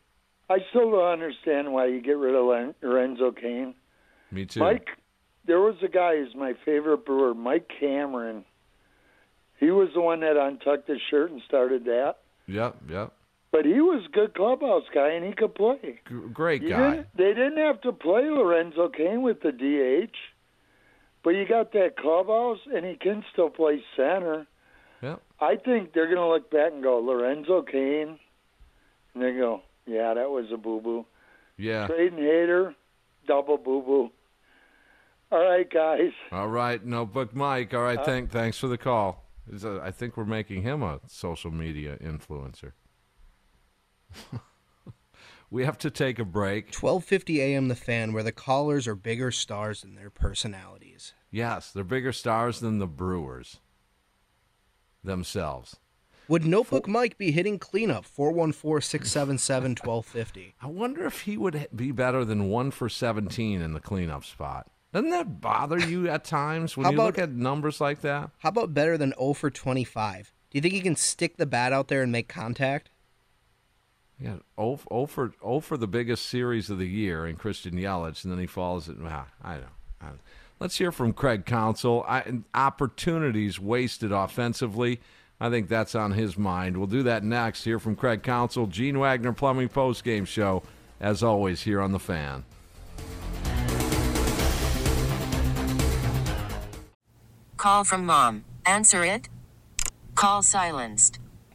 I still don't understand why you get rid of Lorenzo Cain. Me too. Mike, there was a guy who's my favorite brewer, Mike Cameron. He was the one that untucked his shirt and started that. Yep. Yep. But he was a good clubhouse guy, and he could play. G- great guy. Didn't, they didn't have to play Lorenzo Cain with the DH, but you got that clubhouse, and he can still play center. Yep. I think they're going to look back and go Lorenzo Cain, and they go, yeah, that was a boo boo. Yeah. Trading Hader, double boo boo. All right, guys. All right, notebook, Mike. All right. Uh, Thank thanks for the call. A- I think we're making him a social media influencer. we have to take a break. 12:50 a.m. The Fan, where the callers are bigger stars than their personalities. Yes, they're bigger stars than the Brewers themselves. Would Notebook Mike be hitting cleanup? 414-677-1250. I wonder if he would be better than one for 17 in the cleanup spot. Doesn't that bother you at times when How you about- look at numbers like that? How about better than 0 for 25? Do you think he can stick the bat out there and make contact? Yeah, 0, 0 for 0 for the biggest series of the year in Christian Yelich, and then he falls at. Ah, I know. I. Let's hear from Craig Counsell. I, opportunities wasted offensively. I think that's on his mind. We'll do that next. Hear from Craig Counsell, Gene Wagner Plumbing Post Game Show, as always here on the Fan. Call from mom. Answer it. Call silenced.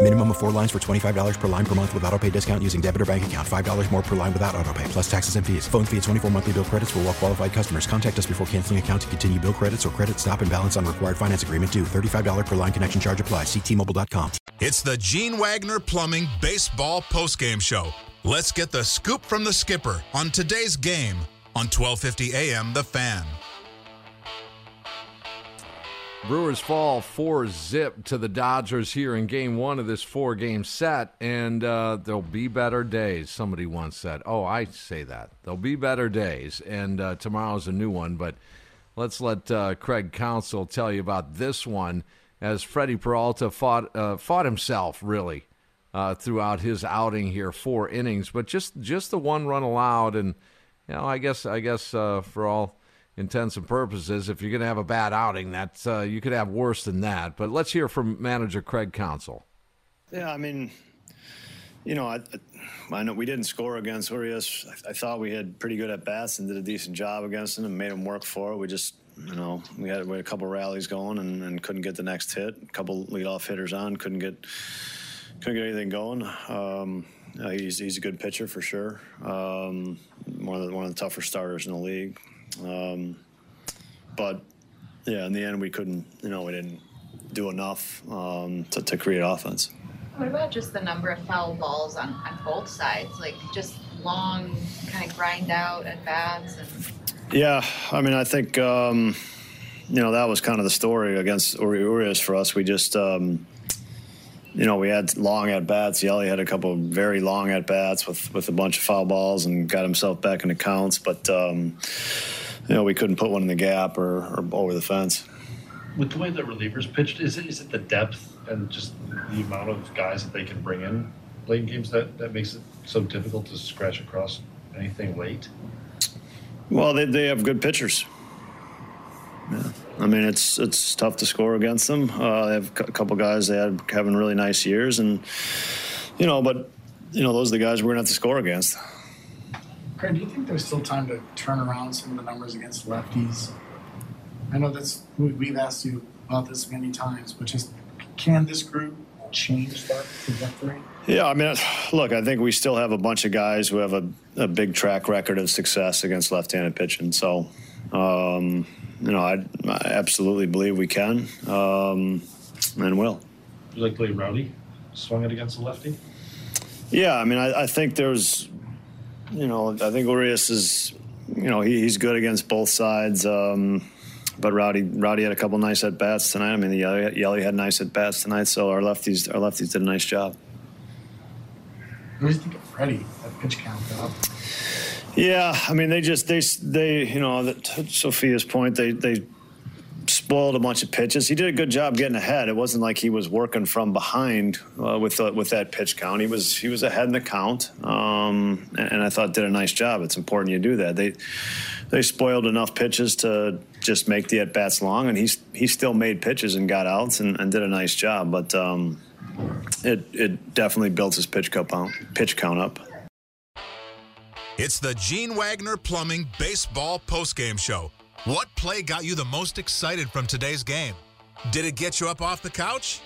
Minimum of four lines for $25 per line per month with auto pay discount using debit or bank account. $5 more per line without auto pay, plus taxes and fees. Phone fee at 24 monthly bill credits for all well qualified customers. Contact us before canceling account to continue bill credits or credit stop and balance on required finance agreement due. $35 per line connection charge apply. Ctmobile.com. It's the Gene Wagner Plumbing Baseball Postgame Show. Let's get the scoop from the skipper on today's game on 1250 AM The Fan. Brewers fall four zip to the Dodgers here in game one of this four game set, and uh, there'll be better days. Somebody once said, Oh, I say that. There'll be better days, and uh, tomorrow's a new one. But let's let uh, Craig Counsell tell you about this one as Freddie Peralta fought, uh, fought himself, really, uh, throughout his outing here, four innings, but just, just the one run allowed. And, you know, I guess, I guess uh, for all intents and purposes, if you're going to have a bad outing, that's uh, you could have worse than that. But let's hear from manager Craig Counsell. Yeah, I mean, you know, I, I know we didn't score against Urias. I, I, thought we had pretty good at bats and did a decent job against them and made them work for it. We just, you know, we had, we had a couple rallies going and, and, couldn't get the next hit. A couple leadoff hitters on, couldn't get couldn't get anything going. Um, he's, he's a good pitcher for sure. Um, one of the one of the tougher starters in the league. Um, but yeah, in the end, we couldn't. You know, we didn't do enough um, to, to create offense. What about just the number of foul balls on, on both sides? Like just long, kind of grind out at bats. And... Yeah, I mean, I think um, you know that was kind of the story against Urias for us. We just. Um, you know, we had long at bats. Yelly had a couple of very long at bats with, with a bunch of foul balls and got himself back into counts. But um, you know, we couldn't put one in the gap or, or over the fence. With the way the relievers pitched, is it is it the depth and just the amount of guys that they can bring in late in games that, that makes it so difficult to scratch across anything late? Well, they, they have good pitchers. Yeah. I mean, it's it's tough to score against them. Uh, they have a couple guys they had having really nice years, and you know, but you know, those are the guys we're gonna have to score against. Craig, do you think there's still time to turn around some of the numbers against lefties? I know that's we've asked you about this many times, but just can this group change that trajectory? Yeah, I mean, look, I think we still have a bunch of guys who have a, a big track record of success against left-handed pitching. So, um, you know, I, I, absolutely believe we can um, and will. You like play Rowdy swung it against the lefty? Yeah, I mean, I, I think there's you know, I think Urias is, you know, he, he's good against both sides. Um, but Rowdy, Rowdy had a couple nice at bats tonight. I mean, the Yelly, Yelly had nice at bats tonight. So our lefties, our lefties did a nice job. What do you think of Freddie? That pitch count up. Yeah, I mean, they just they they you know, to Sophia's point, they they spoiled a bunch of pitches. He did a good job getting ahead. It wasn't like he was working from behind uh, with the, with that pitch count. He was he was ahead in the count, um, and, and I thought did a nice job. It's important you do that. They they spoiled enough pitches to just make the at bats long, and he's he still made pitches and got outs and, and did a nice job. But um, it it definitely built his pitch count pitch count up. It's the Gene Wagner Plumbing Baseball Postgame Show. What play got you the most excited from today's game? Did it get you up off the couch?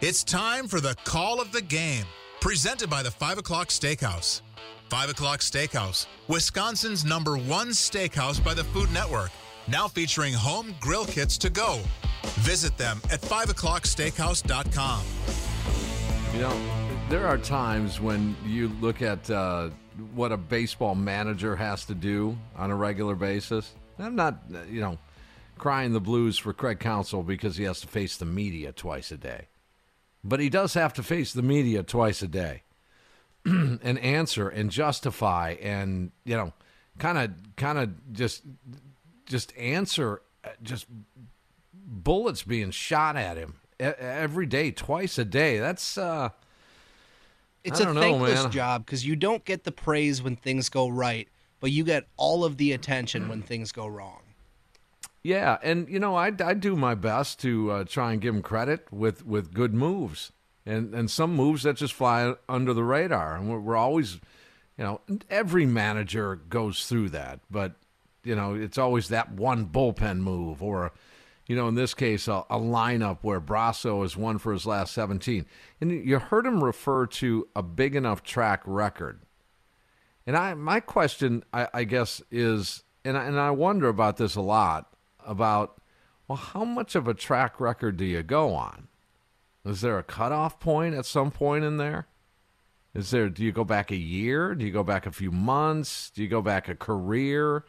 It's time for the call of the game, presented by the 5 o'clock steakhouse. 5 o'clock steakhouse, Wisconsin's number one steakhouse by the Food Network, now featuring home grill kits to go. Visit them at 5o'clocksteakhouse.com. You know, there are times when you look at uh, what a baseball manager has to do on a regular basis. I'm not, you know, crying the blues for Craig Counsell because he has to face the media twice a day. But he does have to face the media twice a day and answer and justify and, you know, kind of kind of just just answer just bullets being shot at him every day, twice a day. That's uh It's a know, thankless man. job because you don't get the praise when things go right, but you get all of the attention when things go wrong. Yeah, and you know, I, I do my best to uh, try and give him credit with, with good moves, and and some moves that just fly under the radar, and we're, we're always, you know, every manager goes through that, but you know, it's always that one bullpen move, or, you know, in this case, a, a lineup where Brosseau has won for his last seventeen, and you heard him refer to a big enough track record. And I, my question, I, I guess, is, and I, and I wonder about this a lot about, well, how much of a track record do you go on? Is there a cutoff point at some point in there? Is there? Do you go back a year? Do you go back a few months? Do you go back a career?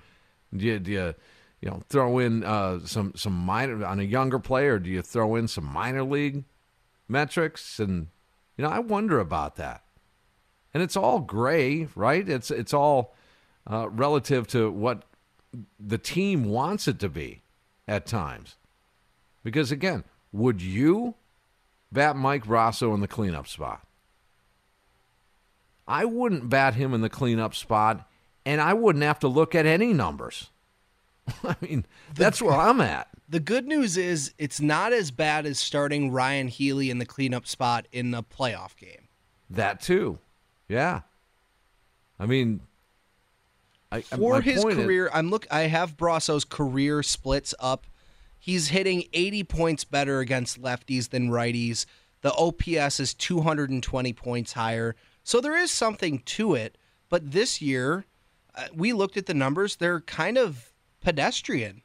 Do you, do you, you know, throw in uh, some some minor on a younger player? Do you throw in some minor league metrics? And you know, I wonder about that and it's all gray, right? It's it's all uh, relative to what the team wants it to be at times. Because again, would you bat Mike Brosseau in the cleanup spot? I wouldn't bat him in the cleanup spot, and I wouldn't have to look at any numbers. I mean, that's where I'm at. The good news is it's not as bad as starting Ryon Healy in the cleanup spot in a playoff game. That too, yeah. I mean, I, For his point is- career, I'm look. I have Brosseau's career splits up. He's hitting 80 points better against lefties than righties. The OPS is 220 points higher. So there is something to it. But this year, uh, we looked at the numbers. They're kind of pedestrian.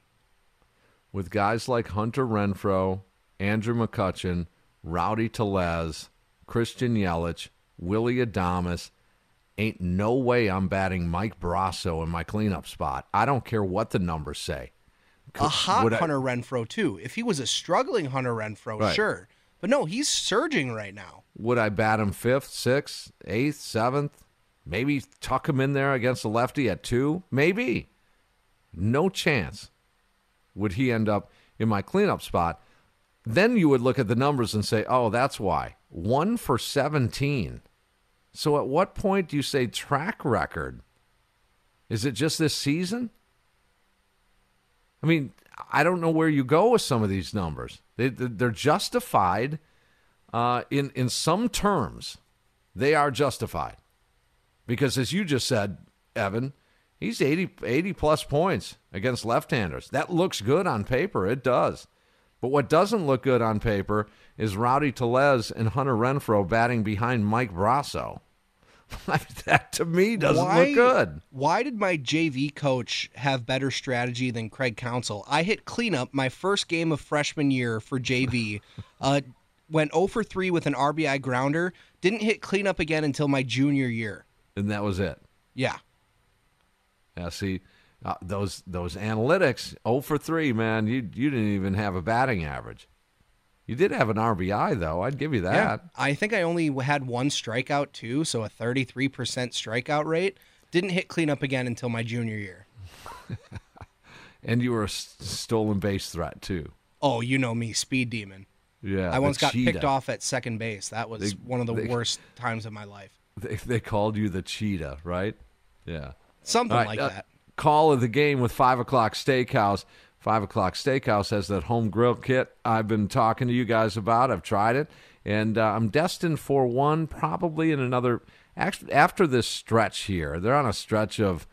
with guys like Hunter Renfroe, Andrew McCutchen, Rowdy Tellez, Christian Yelich, Willy Adames, ain't no way I'm batting Mike Brosseau in my cleanup spot. I don't care what the numbers say. A hot Would I- Hunter Renfroe, too. If he was a struggling Hunter Renfroe, Right. sure. But no, he's surging right now. Would I bat him fifth, sixth, eighth, seventh? Maybe tuck him in there against the lefty at two? Maybe. No chance would he end up in my cleanup spot. Then you would look at the numbers and say, oh, that's why. One for 17. So at what point do you say track record? Is it just this season? I mean, I don't know where you go with some of these numbers. They, they're justified uh, in in some terms. They are justified because, as you just said, Evan, he's 80, 80 plus points against left-handers. That looks good on paper. It does. But what doesn't look good on paper is Rowdy Tellez and Hunter Renfroe batting behind Mike Brosseau. that to me doesn't look good. Why did my JV coach have better strategy than Craig Counsell? I hit cleanup my first game of freshman year for JV. uh, went 0 for 3 with an RBI grounder. Didn't hit cleanup again until my junior year. And that was it. Yeah. Yeah, see, uh, those those analytics, 0 for 3, man. You you didn't even have a batting average. You did have an RBI though. I'd give you that. Yeah. I think I only had one strikeout too, so a 33% strikeout rate. Didn't hit cleanup again until my junior year. And you were a stolen base threat too. Oh, you know me, speed demon. Yeah, I once got picked off at second base. That was They- one of the they- worst times of my life. They, they called you the cheetah, right? Yeah. Something right, like uh, that. Call of the game with Five O'Clock Steakhouse. Five O'Clock Steakhouse has that home grill kit I've been talking to you guys about. I've tried it, and uh, I'm destined for one probably in another. Actually, after this stretch here, they're on a stretch of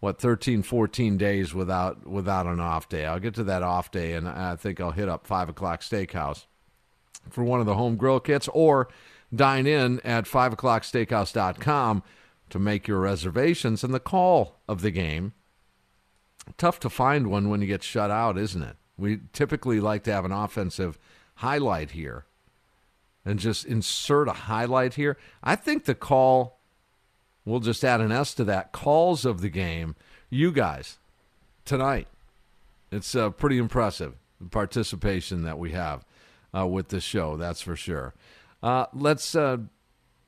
what 13, 14 days without without an off day. I'll get to that off day, and I think I'll hit up Five O'Clock Steakhouse for one of the home grill kits or dine in at 5o'clocksteakhouse.com to make your reservations. And the call of the game, tough to find one when you get shut out, isn't it? We typically like to have an offensive highlight here and just insert a highlight here. I think the call, we'll just add an S to that, calls of the game, you guys, tonight. It's uh, pretty impressive, the participation that we have uh, with this show, that's for sure. Uh, let's uh,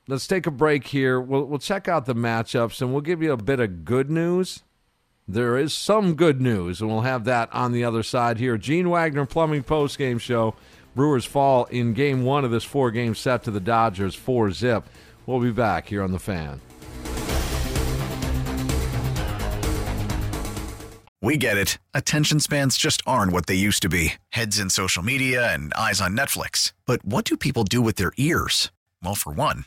let's take a break here. We'll we'll check out the matchups and we'll give you a bit of good news. There is some good news, and we'll have that on the other side here. Gene Wagner Plumbing Post Game Show. Brewers fall in Game One of this four-game set to the Dodgers, four zip. We'll be back here on the Fan. We get it. Attention spans just aren't what they used to be heads in social media and eyes on Netflix. But what do people do with their ears? Well, for one,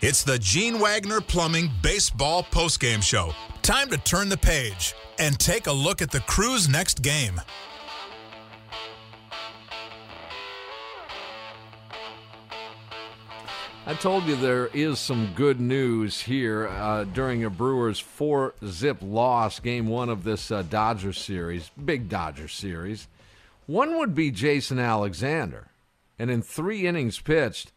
It's the Gene Wagner Plumbing Baseball Postgame Show. Time to turn the page and take a look at the crew's next game. I told you there is some good news here uh, during a Brewers four zip loss, game one of this uh, Dodger series, big Dodger series. One would be Jason Alexander. And in three innings pitched,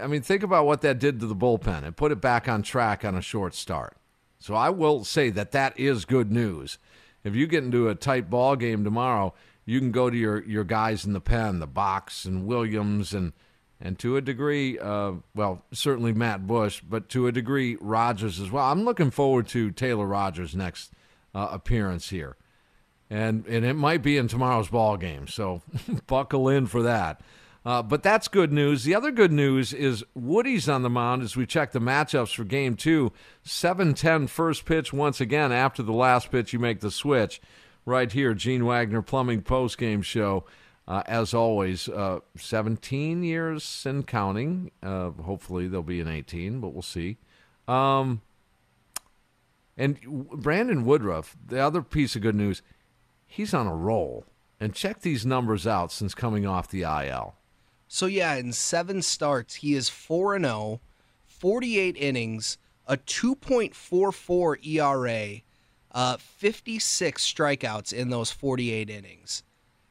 I mean, think about what that did to the bullpen and put it back on track on a short start. So I will say that that is good news. If you get into a tight ball game tomorrow, you can go to your, your guys in the pen, the box and Williams and and to a degree, uh, well, certainly Matt Bush, but to a degree, Rogers as well. I'm looking forward to Taylor Rogers' next uh, appearance here, and and it might be in tomorrow's ball game. So buckle in for that. Uh, but that's good news. The other good news is Woody's on the mound as we check the matchups for game two. 7 10 first pitch once again after the last pitch, you make the switch. Right here, Gene Wagner Plumbing Post Game Show. Uh, as always, uh, 17 years and counting. Uh, hopefully, there'll be an 18, but we'll see. Um, and Brandon Woodruff, the other piece of good news, he's on a roll. And check these numbers out since coming off the IL. So yeah, in seven starts, he is four and 0, 48 innings, a 2.44 ERA, uh, 56 strikeouts in those 48 innings.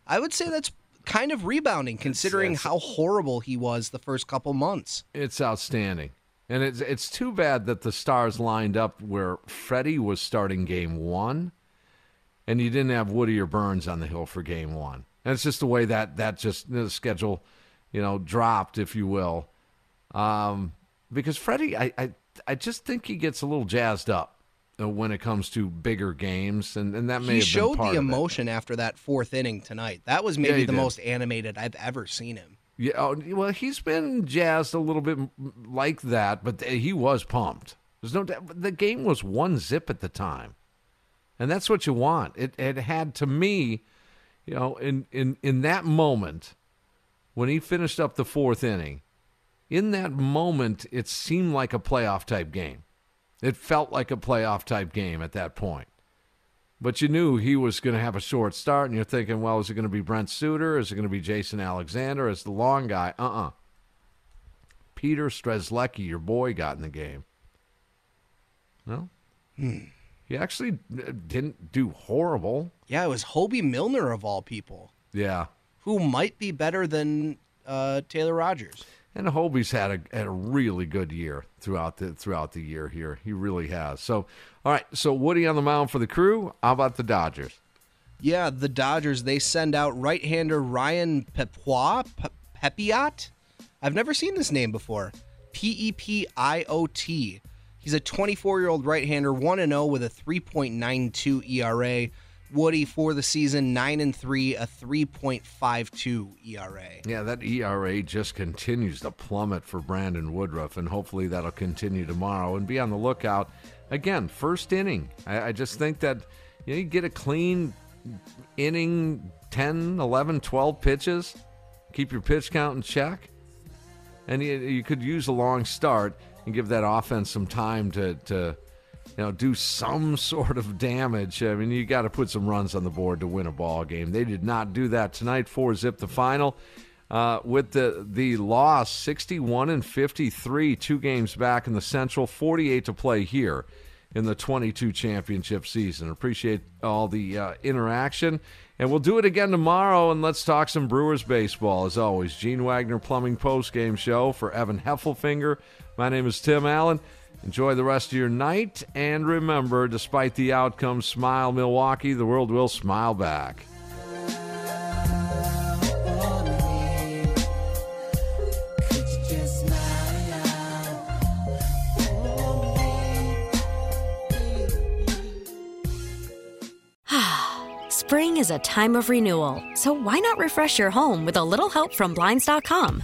I would say that's kind of rebounding considering it's- how horrible he was the first couple months. It's outstanding. And it's it's too bad that the stars lined up where Freddy was starting game one and you didn't have Woody or Burnes on the hill for game one. And it's just the way that that just the schedule, you know, dropped, if you will. Um, because Freddy, I, I I just think he gets a little jazzed up uh, when it comes to bigger games, and, and that may He have showed been part the of it. emotion after that fourth inning tonight. That was maybe he the did. most animated I've ever seen him. Yeah, oh, well, he's been jazzed a little bit like that, but he was pumped. There's no doubt. The game was one zip at the time, and that's what you want. It it had to me, you know, in in in that moment when he finished up the fourth inning, in that moment, it seemed like a playoff type game. It felt like a playoff type game at that point. But you knew he was going to have a short start, and you're thinking, well, is it going to be Brent Suter? Is it going to be Jason Alexander? Is the long guy? Uh uh Peter Strzelecki, your boy, got in the game. No? Hmm. He actually uh, didn't do horrible. Yeah, it was Hobie Milner of all people, Yeah. Who might be better than uh, Taylor Rogers. And Hobie's had a had a really good year throughout the throughout the year here. He really has. So, all right. So Woody on the mound for the crew. How about the Dodgers? Yeah, the Dodgers, they send out right-hander Ryan Pepois, Pe- Pepiot. I've never seen this name before. P-E-P-I-O-T. He's a 24-year-old right-hander, one and zero with a 3.92 ERA. Woody for the season, 9 and 3, a 3.52 ERA. Yeah, that ERA just continues to plummet for Brandon Woodruff, and hopefully that'll continue tomorrow. And be on the lookout. Again, first inning. I, I just think that you, know, you get a clean inning 10, 11, 12 pitches, keep your pitch count in check, and you, you could use a long start and give that offense some time to, to you know, do some sort of damage. I mean, you got to put some runs on the board to win a ball game. They did not do that tonight. Four zip the final. Uh, with the the loss, 61 and 53, two games back in the Central, 48 to play here in the 22 championship season. Appreciate all the uh, interaction. And we'll do it again tomorrow, and let's talk some Brewers baseball. As always, Gene Wagner Plumbing Post Game Show for Evan Heffelfinger. My name is Tim Allen. Enjoy the rest of your night, and remember, despite the outcome, smile Milwaukee, the world will smile back. Spring is a time of renewal, so why not refresh your home with a little help from Blinds.com?